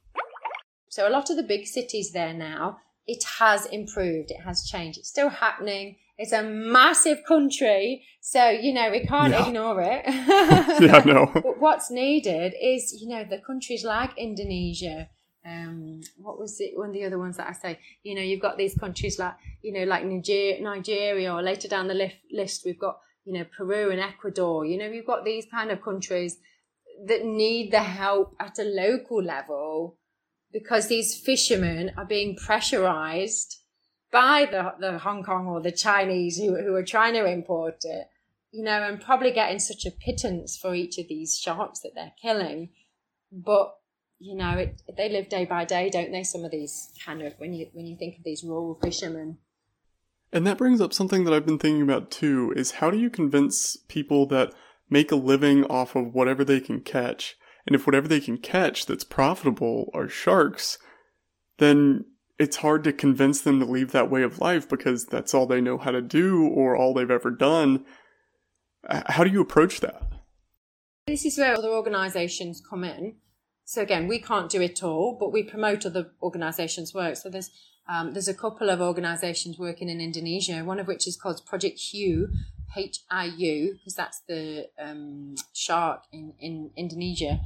So a lot of the big cities there now, it has improved, it has changed. It's still happening. It's a massive country, so you know we can't Yeah. ignore it. Yeah, no. But what's needed is, you know, the countries like Indonesia. Um, what was it? One of the other ones that I say, you know, you've got these countries like, you know, like Niger- Nigeria, or later down the list, we've got, you know, Peru and Ecuador. You know, we've got these kind of countries that need the help at a local level because these fishermen are being pressurized by the, the Hong Kong or the Chinese who, who are trying to import it, you know, and probably getting such a pittance for each of these sharks that they're killing. But you know, it, they live day by day, don't they? Some of these kind of when you when you think of these rural fishermen. And that brings up something that I've been thinking about too is how do you convince people that make a living off of whatever they can catch? And if whatever they can catch that's profitable are sharks, then it's hard to convince them to leave that way of life because that's all they know how to do or all they've ever done. How do you approach that? This is where other organisations come in. So again, we can't do it all, but we promote other organizations' work. So there's um, there's a couple of organisations working in Indonesia, one of which is called Project Hiu, H I U, because that's the um, shark in, in Indonesia,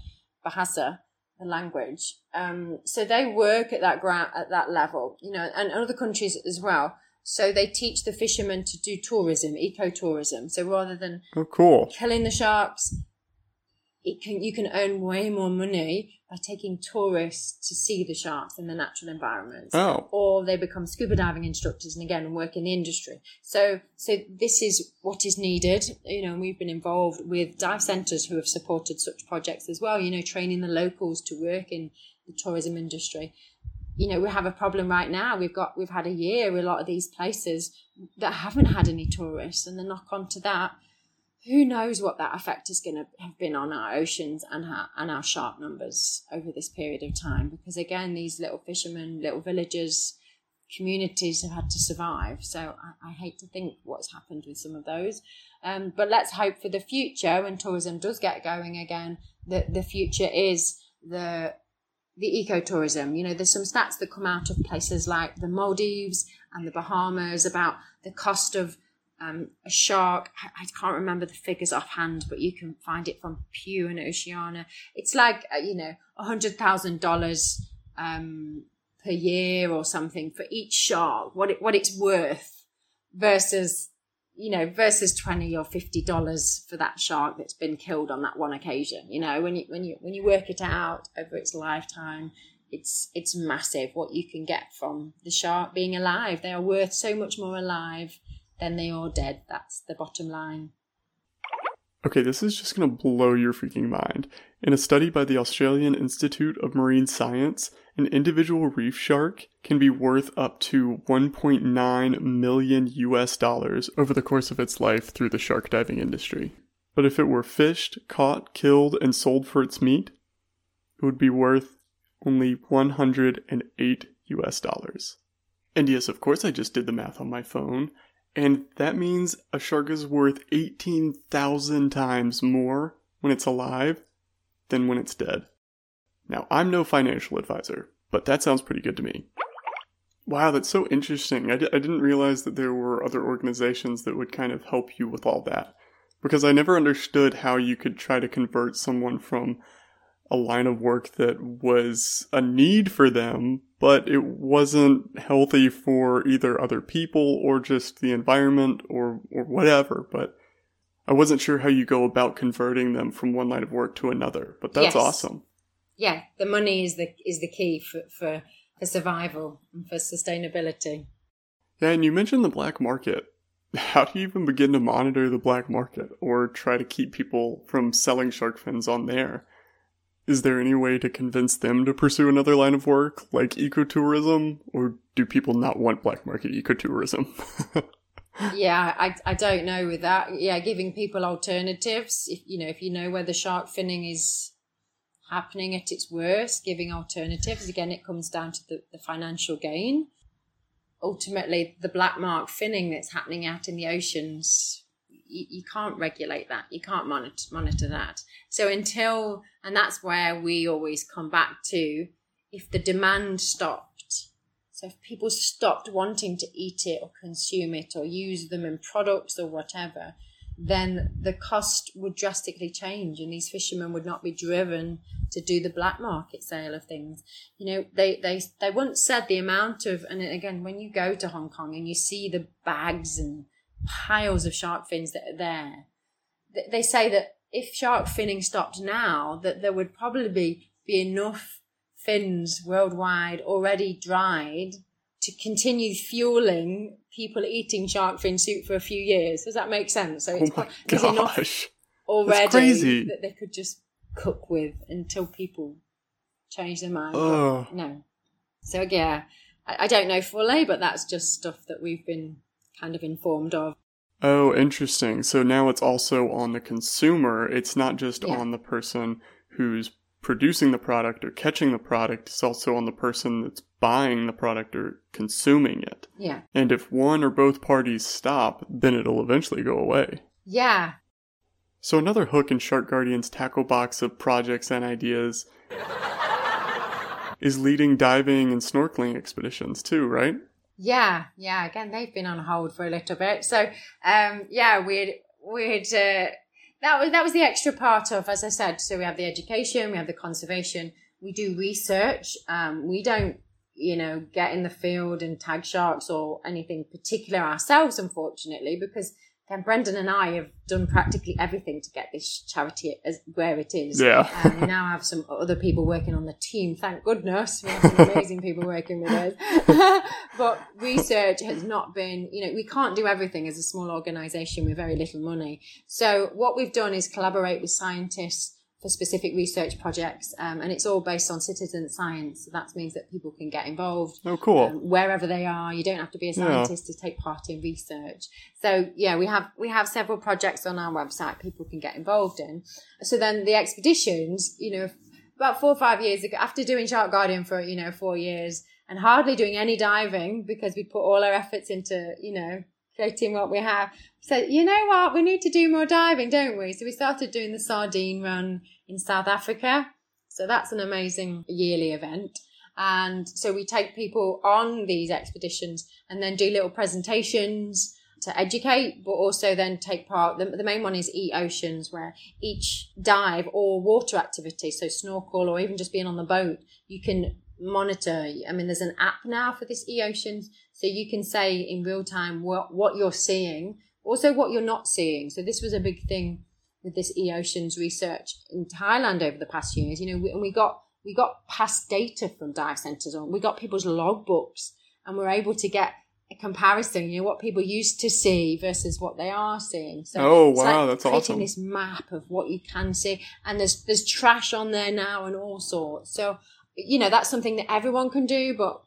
Bahasa, the language. Um, so they work at that ground at that level, you know, and other countries as well. So they teach the fishermen to do tourism, ecotourism. So rather than oh, cool. killing the sharks, it can you can earn way more money by taking tourists to see the sharks in the natural environments. Oh. Or they become scuba diving instructors and again work in the industry. So so this is what is needed. You know, and we've been involved with dive centres who have supported such projects as well, you know, training the locals to work in the tourism industry. You know, we have a problem right now. We've got we've had a year with a lot of these places that haven't had any tourists and the knock on to that who knows what that effect is going to have been on our oceans and our, and our shark numbers over this period of time because again these little fishermen little villages communities have had to survive. So i, I hate to think what's happened with some of those. Um, but let's hope for the future when tourism does get going again that the future is the the ecotourism. You know there's some stats that come out of places like the maldives and the bahamas about the cost of um, a shark. I, can't remember the figures offhand, but you can find it from Pew and Oceana. It's like uh, you know a hundred thousand um, dollars per year or something for each shark. What it what it's worth versus you know versus twenty or fifty dollars for that shark that's been killed on that one occasion. You know when you when you when you work it out over its lifetime. It's it's massive what you can get from the shark being alive. They are worth so much more alive then they are dead. That's the bottom line. Okay, this is just going to blow your freaking mind. In a study by the Australian Institute of Marine Science, an individual reef shark can be worth up to 1.9 million US dollars over the course of its life through the shark diving industry. But if it were fished, caught, killed, and sold for its meat, it would be worth only 108 US dollars. And yes, of course, I just did the math on my phone. And that means a shark is worth 18,000 times more when it's alive than when it's dead. Now, I'm no financial advisor, but that sounds pretty good to me. Wow, that's so interesting. I d- I didn't realize that there were other organizations that would kind of help you with all that. Because I never understood how you could try to convert someone from a line of work that was a need for them, but it wasn't healthy for either other people or just the environment or, or whatever. But I wasn't sure how you go about converting them from one line of work to another. But that's yes. awesome. Yeah, the money is the is the key for, for, for survival and for sustainability. Yeah, and you mentioned the black market. How do you even begin to monitor the black market or try to keep people from selling shark fins on there? Is there any way to convince them to pursue another line of work like ecotourism? Or do people not want black market ecotourism? Yeah I, I don't know with that. Yeah giving people alternatives. If you know if you know where the shark finning is happening at its worst giving alternatives. Again it comes down to the, the financial gain. Ultimately the black mark finning that's happening out in the oceans you, you can't regulate that. You can't monitor monitor that. So until and that's where we always come back to if the demand stopped. So if people stopped wanting to eat it or consume it or use them in products or whatever, then the cost would drastically change and these fishermen would not be driven to do the black market sale of things. You know, they, they, they once said the amount of, and again, when you go to Hong Kong and you see the bags and piles of shark fins that are there. They say that if shark finning stopped now, that there would probably be, enough fins worldwide already dried to continue fueling people eating shark fin soup for a few years. Does that make sense? So oh it's oh my quite, gosh. already that they could just cook with until people change their mind. Oh, No. So yeah, I, I don't know fully, but that's just stuff that we've been kind of informed of. oh, interesting. So now it's also on the consumer. It's not just Yeah. on the person who's producing the product or catching the product. It's also on the person that's buying the product or consuming it. Yeah. And if one or both parties stop, then it'll eventually go away. Yeah. So another hook in Shark Guardian's tackle box of projects and ideas is leading diving and snorkeling expeditions too, right? Yeah, yeah. Again, they've been on hold for a little bit. So, um, yeah, we'd we'd uh, that was that was the extra part of, as I said. So we have the education, we have the conservation. We do research. Um, we don't, you know, get in the field and tag sharks or anything particular ourselves, unfortunately, because then Brendan and I have done practically everything to get this charity as where it is. Yeah. Um, we now have some other people working on the team. Thank goodness. We have some amazing people working with us. but research has not been, you know, we can't do everything as a small organization with very little money. So what we've done is collaborate with scientists for specific research projects. Um, and it's all based on citizen science. So that means that people can get involved Oh, cool. um, wherever they are. You don't have to be a Yeah. scientist to take part in research. So yeah, we have we have several projects on our website people can get involved in. So then the expeditions, you know, about four or five years ago, after doing Shark Guardian for you know four years and hardly doing any diving because we put all our efforts into you know creating what we have. So you know what, we need to do more diving, don't we? So we started doing the sardine run in South Africa. So that's an amazing yearly event. And so we take people on these expeditions and then do little presentations to educate, but also then take part. The, the main one is eOceans, where each dive or water activity, so snorkel or even just being on the boat, you can monitor. I mean, there's an app now for this E Oceans, so you can say in real time what, what you're seeing, also what you're not seeing. So this was a big thing with this E Oceans research in Thailand over the past years. You know, we, and we got we got past data from dive centres, on. we got people's logbooks, and we're able to get a comparison. You know, what people used to see versus what they are seeing. So Oh, wow, like that's creating awesome. This map of what you can see, and there's there's trash on there now and all sorts. So you know that's something that everyone can do, but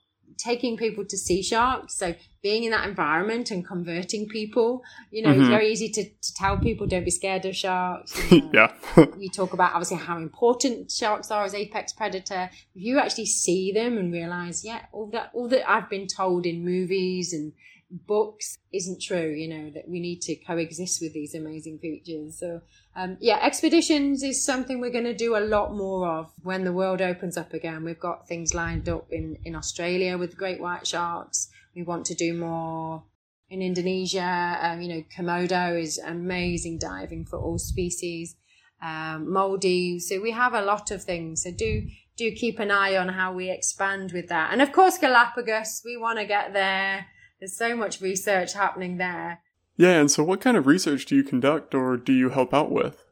taking people to see sharks, so being in that environment and converting people, you know, it's Mhm. very easy to, to tell people don't be scared of sharks. you know. yeah. we talk about obviously how important sharks are as apex predator. If you actually see them and realize, yeah, all that all that I've been told in movies and books isn't true. You know that we need to coexist with these amazing creatures. So um, yeah, expeditions is something we're going to do a lot more of when the world opens up again. We've got things lined up in in Australia with great white sharks. We want to do more in Indonesia. Um, you know, Komodo is amazing diving for all species. Um, Maldives. So we have a lot of things. So do do keep an eye on how we expand with that. And of course, Galapagos. We want to get there. There's so much research happening there. Yeah, and so what kind of research do you conduct or do you help out with?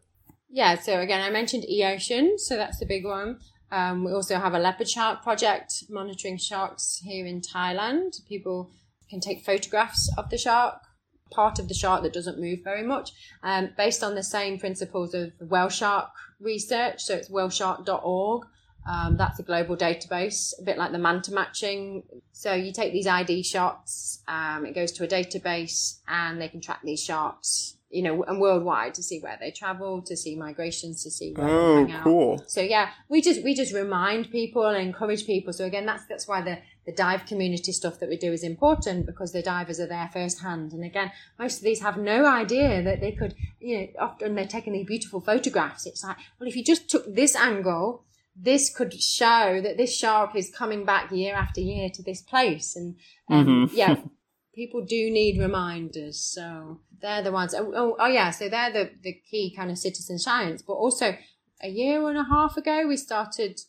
Yeah, so again, I mentioned eOcean, so that's the big one. Um, we also have a leopard shark project monitoring sharks here in Thailand. People can take photographs of the shark, part of the shark that doesn't move very much, um, based on the same principles of whale shark research. So it's whaleshark.org. Um, that's a global database, a bit like the manta matching. So you take these ID shots, um, it goes to a database, and they can track these sharks, you know, and worldwide to see where they travel, to see migrations, to see where they Oh, hang out. cool. So yeah, we just we just remind people and encourage people. So again, that's that's why the the dive community stuff that we do is important because the divers are there firsthand. And again, most of these have no idea that they could, you know, often they're taking these beautiful photographs. It's like, well, if you just took this angle, this could show that this shark is coming back year after year to this place. And um, Mhm. yeah, people do need reminders. So they're the ones. Oh, oh, oh yeah. So they're the, the key kind of citizen science. But also, a year and a half ago, we started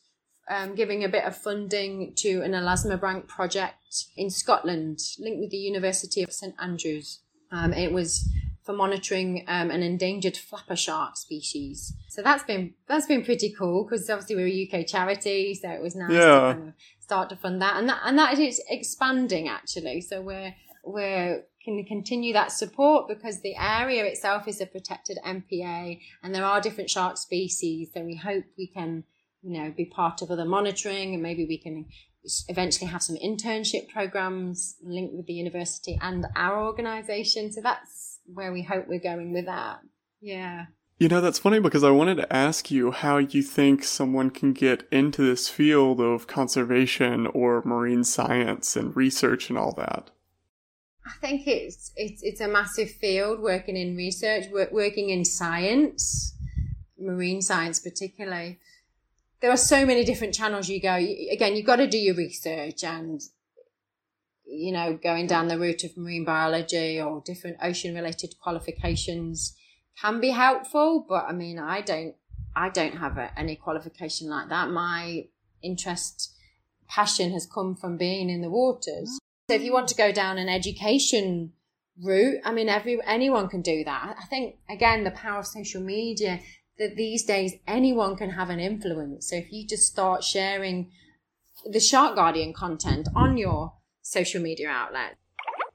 um, giving a bit of funding to an Elasmobranch project in Scotland, linked with the University of St Andrews. Um, it was for monitoring um, an endangered flapper shark species. So that's been that's been pretty cool because obviously we're a UK charity, so it was nice Yeah. to kind of start to fund that, and that and that is expanding actually. So we're we're can continue that support because the area itself is a protected MPA, and there are different shark species. So we hope we can you know, be part of other monitoring and maybe we can eventually have some internship programs linked with the university and our organization. So that's where we hope we're going with that. Yeah. You know, that's funny because I wanted to ask you how you think someone can get into this field of conservation or marine science and research and all that. I think it's it's it's a massive field working in research, work, working in science, marine science particularly. There are so many different channels you go. Again, you've got to do your research and you know going down the route of marine biology or different ocean related qualifications can be helpful, but I mean, I don't, I don't have a, any qualification like that. My interest, passion has come from being in the waters. So if you want to go down an education route, I mean, every, anyone can do that. I think, again, the power of social media, that these days anyone can have an influence. So if you just start sharing the Shark Guardian content on your social media outlet.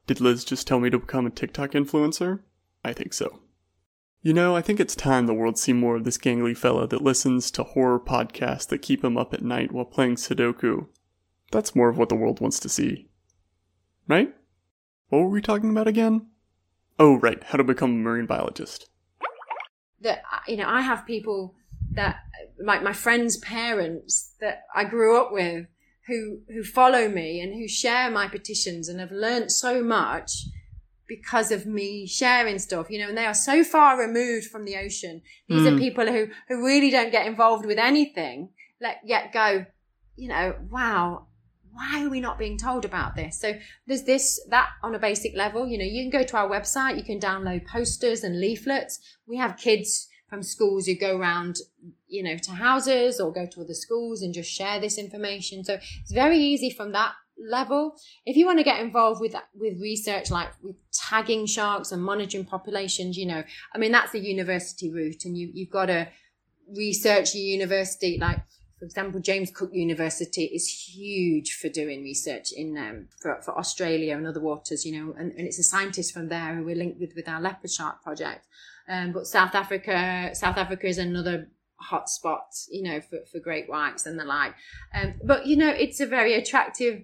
Did Liz just tell me to become a TikTok influencer? I think so. You know, I think it's time the world see more of this gangly fella that listens to horror podcasts that keep him up at night while playing Sudoku. That's more of what the world wants to see. Right? What were we talking about again? Oh, right, how to become a marine biologist. That, uh, you know, I have people that, like my friends' parents that I grew up with who, who follow me and who share my petitions and have learnt so much because of me sharing stuff, you know, and they are so far removed from the ocean. These mm. are hmm. people who, who really don't get involved with anything, let yet go, you know, wow, why are we not being told about this? So there's this, that on a basic level, you know, you can go to our website, you can download posters and leaflets. We have kids from schools who go around, you know, to houses or go to other schools and just share this information. So it's very easy from that level. If you want to get involved with with research like with tagging sharks and monitoring populations, you know, I mean that's the university route, and you you've got to research your university. Like for example, James Cook University is huge for doing research in um, for for Australia and other waters, you know, and, and it's a scientist from there who we're linked with with our leopard shark project. Um, but South Africa, South Africa is another hotspot, you know, for, for great whites and the like. Um, but you know, it's a very attractive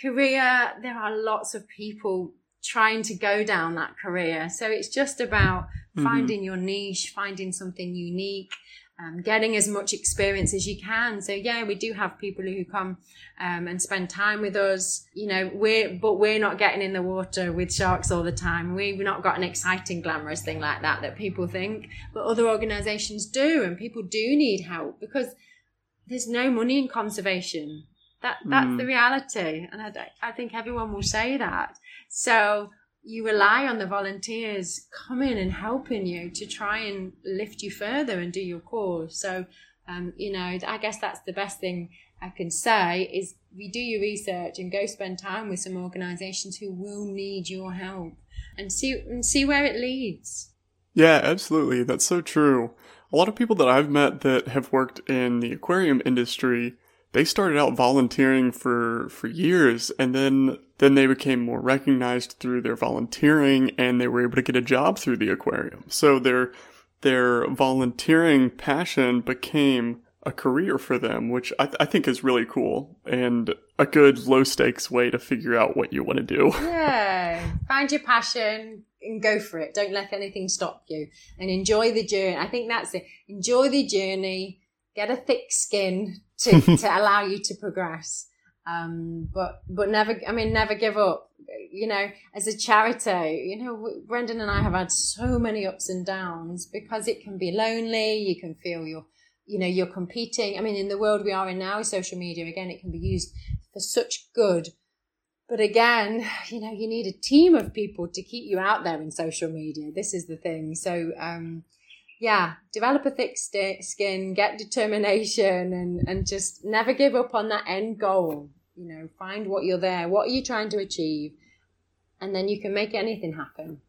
career, there are lots of people trying to go down that career. So it's just about mm-hmm. finding your niche, finding something unique, um, getting as much experience as you can. So yeah, we do have people who come um, and spend time with us. You know, we're but we're not getting in the water with sharks all the time. We've not got an exciting, glamorous thing like that that people think, but other organisations do, and people do need help because there's no money in conservation. That that's mm. the reality, and I, I think everyone will say that. So you rely on the volunteers coming and helping you to try and lift you further and do your cause. So, um, you know, I guess that's the best thing I can say is we do your research and go spend time with some organisations who will need your help and see and see where it leads. Yeah, absolutely. That's so true. A lot of people that I've met that have worked in the aquarium industry they started out volunteering for for years and then then they became more recognized through their volunteering and they were able to get a job through the aquarium. So their their volunteering passion became a career for them, which I, th- I think is really cool and a good low stakes way to figure out what you want to do. Yeah, find your passion and go for it. Don't let anything stop you and enjoy the journey. I think that's it. Enjoy the journey get a thick skin to, to allow you to progress. Um, but, but never, I mean, never give up. You know, as a charity, you know, Brendan and I have had so many ups and downs because it can be lonely. You can feel you're, you know, you're competing. I mean, in the world we are in now social media, again, it can be used for such good. But again, you know, you need a team of people to keep you out there in social media. This is the thing. So, um, yeah, develop a thick skin, get determination, and and just never give up on that end goal. You know, find what you're there. What are you trying to achieve? And then you can make anything happen.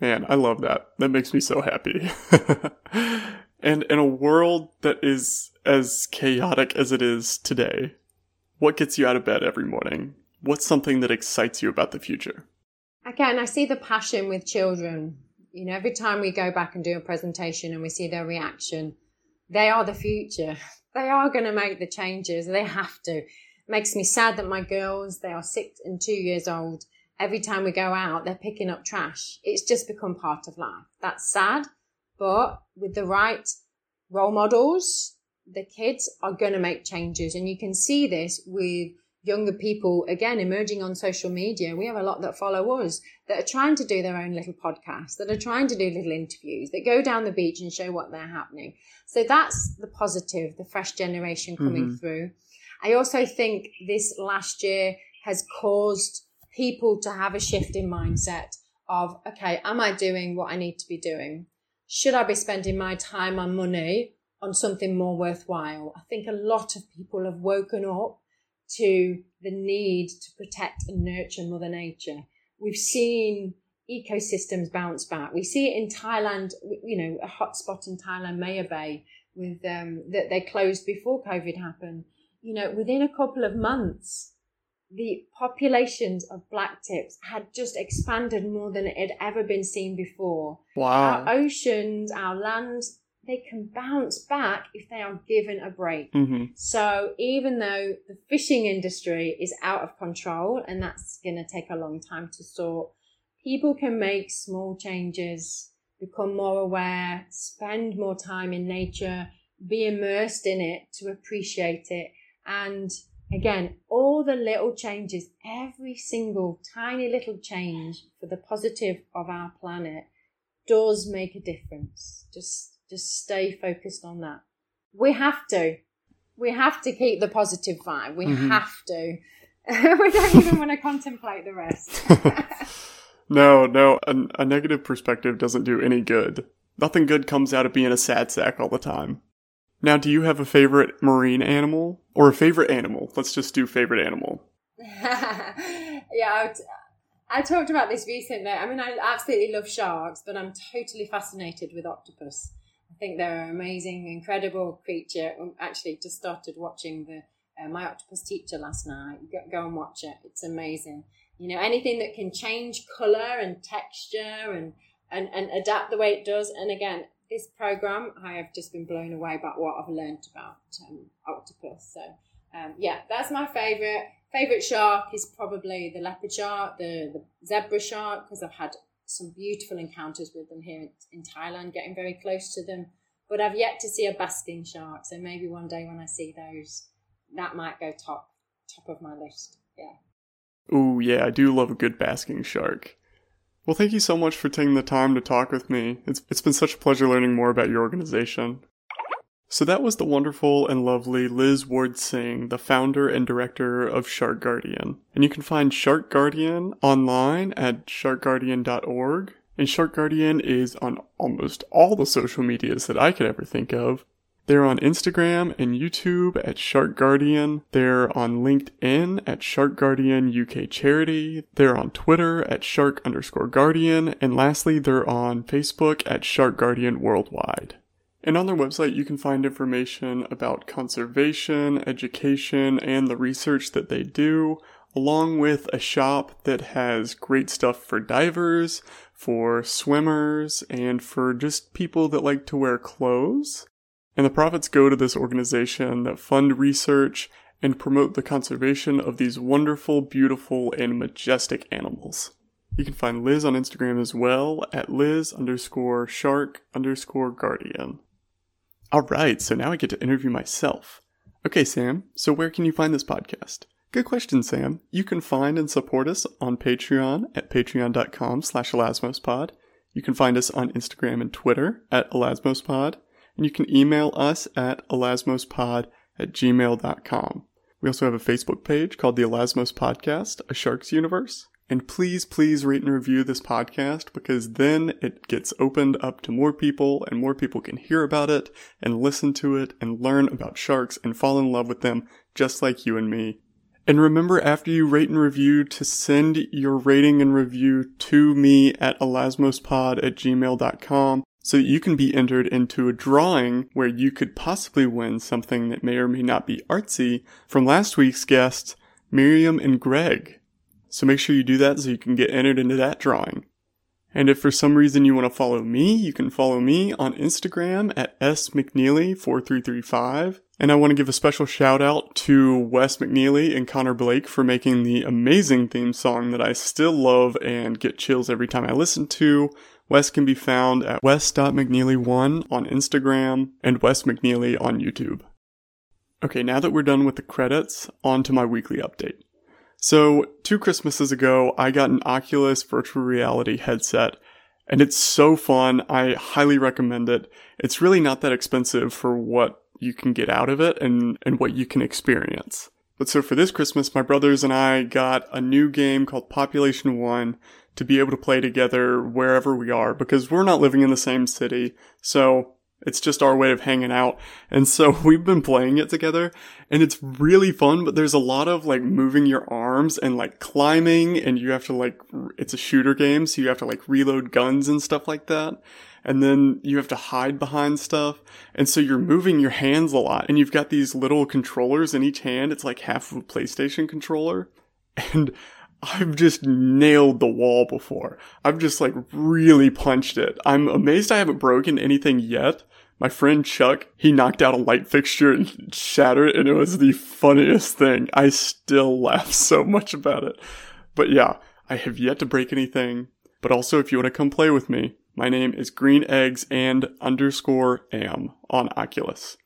Man, I love that. That makes me so happy. and in a world that is as chaotic as it is today, what gets you out of bed every morning? What's something that excites you about the future? Again, I see the passion with children you know, every time we go back and do a presentation and we see their reaction, they are the future. they are going to make the changes. They have to. Makes me sad that my girls, they are six and two years old. Every time we go out, they're picking up trash. It's just become part of life. That's sad, but with the right role models, the kids are going to make changes. And you can see this with younger people, again, emerging on social media. We have a lot that follow us that are trying to do their own little podcasts, that are trying to do little interviews, that go down the beach and show what they're happening. So that's the positive, the fresh generation coming mm-hmm. through. I also think this last year has caused people to have a shift in mindset of, okay, am I doing what I need to be doing? Should I be spending my time and money on something more worthwhile? I think a lot of people have woken up to the need to protect and nurture Mother Nature. We've seen ecosystems bounce back. We see it in Thailand, you know, a hotspot in Thailand, Maya Bay, with um, that they closed before COVID happened. You know, within a couple of months, the populations of black tips had just expanded more than it had ever been seen before. Wow. Our oceans, our lands, they can bounce back if they are given a break. Mm-hmm. So even though the fishing industry is out of control and that's going to take a long time to sort, people can make small changes, become more aware, spend more time in nature, be immersed in it to appreciate it. And again, all the little changes, every single tiny little change for the positive of our planet does make a difference. Just just stay focused on that. We have to. We have to keep the positive vibe. We mm-hmm. have to. we don't even want to contemplate the rest. no, no. A, a negative perspective doesn't do any good. Nothing good comes out of being a sad sack all the time. Now, do you have a favorite marine animal? Or a favorite animal? Let's just do favorite animal. yeah, I talked about this recently. I mean, I absolutely love sharks, but I'm totally fascinated with octopus. I think they're an amazing, incredible creature. I um, actually just started watching the uh, My Octopus Teacher last night. Go, go and watch it. It's amazing. You know, anything that can change color and texture and, and, and adapt the way it does. And again, this program, I have just been blown away by what I've learned about um, octopus. So, um, yeah, that's my favorite. Favorite shark is probably the leopard shark, the, the zebra shark, because I've had some beautiful encounters with them here in Thailand, getting very close to them. But I've yet to see a basking shark, so maybe one day when I see those, that might go top top of my list. Yeah. Oh yeah, I do love a good basking shark. Well, thank you so much for taking the time to talk with me. It's it's been such a pleasure learning more about your organization. So that was the wonderful and lovely Liz Ward Sing, the founder and director of Shark Guardian. And you can find Shark Guardian online at sharkguardian.org. And Shark Guardian is on almost all the social medias that I could ever think of. They're on Instagram and YouTube at Shark Guardian. They're on LinkedIn at Shark Guardian UK Charity. They're on Twitter at Shark underscore Guardian. And lastly, they're on Facebook at Shark Guardian Worldwide. And on their website, you can find information about conservation, education, and the research that they do, along with a shop that has great stuff for divers, for swimmers, and for just people that like to wear clothes. And the profits go to this organization that fund research and promote the conservation of these wonderful, beautiful, and majestic animals. You can find Liz on Instagram as well at Liz underscore shark underscore guardian. All right, so now I get to interview myself. Okay, Sam, so where can you find this podcast? Good question, Sam. You can find and support us on Patreon at patreon.com slash elasmospod. You can find us on Instagram and Twitter at elasmospod. And you can email us at elasmospod at gmail.com. We also have a Facebook page called the Elasmos Podcast, A Sharks Universe. And please, please rate and review this podcast because then it gets opened up to more people and more people can hear about it and listen to it and learn about sharks and fall in love with them just like you and me. And remember after you rate and review to send your rating and review to me at elasmospod at gmail.com so you can be entered into a drawing where you could possibly win something that may or may not be artsy from last week's guests, Miriam and Greg. So make sure you do that so you can get entered into that drawing. And if for some reason you want to follow me, you can follow me on Instagram at smcneely4335. And I want to give a special shout out to Wes McNeely and Connor Blake for making the amazing theme song that I still love and get chills every time I listen to. Wes can be found at wes.mcneely1 on Instagram and Wes McNeely on YouTube. Okay, now that we're done with the credits, on to my weekly update. So, two Christmases ago, I got an Oculus virtual reality headset, and it's so fun. I highly recommend it. It's really not that expensive for what you can get out of it and, and what you can experience. But so for this Christmas, my brothers and I got a new game called Population One to be able to play together wherever we are because we're not living in the same city. So it's just our way of hanging out. And so we've been playing it together and it's really fun, but there's a lot of like moving your arms and like climbing and you have to like, it's a shooter game. So you have to like reload guns and stuff like that. And then you have to hide behind stuff. And so you're moving your hands a lot and you've got these little controllers in each hand. It's like half of a PlayStation controller. And I've just nailed the wall before. I've just like really punched it. I'm amazed I haven't broken anything yet. My friend Chuck, he knocked out a light fixture and shattered it, and it was the funniest thing. I still laugh so much about it. But yeah, I have yet to break anything. But also, if you want to come play with me, my name is Green Eggs and underscore am on Oculus.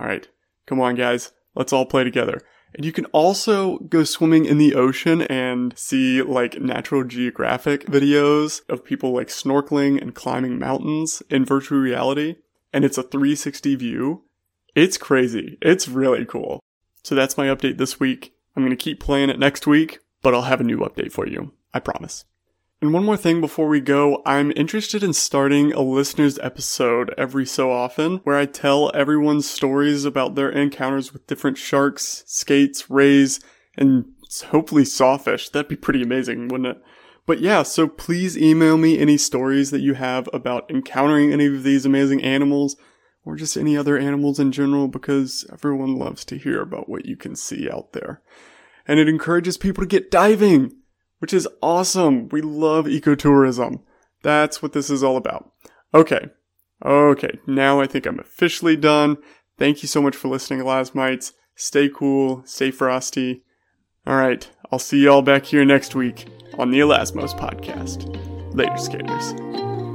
Alright, come on guys, let's all play together. And you can also go swimming in the ocean and see like Natural Geographic videos of people like snorkeling and climbing mountains in virtual reality. And it's a 360 view. It's crazy. It's really cool. So that's my update this week. I'm going to keep playing it next week, but I'll have a new update for you. I promise. And one more thing before we go, I'm interested in starting a listener's episode every so often where I tell everyone's stories about their encounters with different sharks, skates, rays, and hopefully sawfish. That'd be pretty amazing, wouldn't it? But yeah, so please email me any stories that you have about encountering any of these amazing animals or just any other animals in general because everyone loves to hear about what you can see out there. And it encourages people to get diving which is awesome. We love ecotourism. That's what this is all about. Okay. Okay. Now I think I'm officially done. Thank you so much for listening, Elasmites. Stay cool. Stay frosty. All right. I'll see y'all back here next week on the Elasmos podcast. Later, skaters.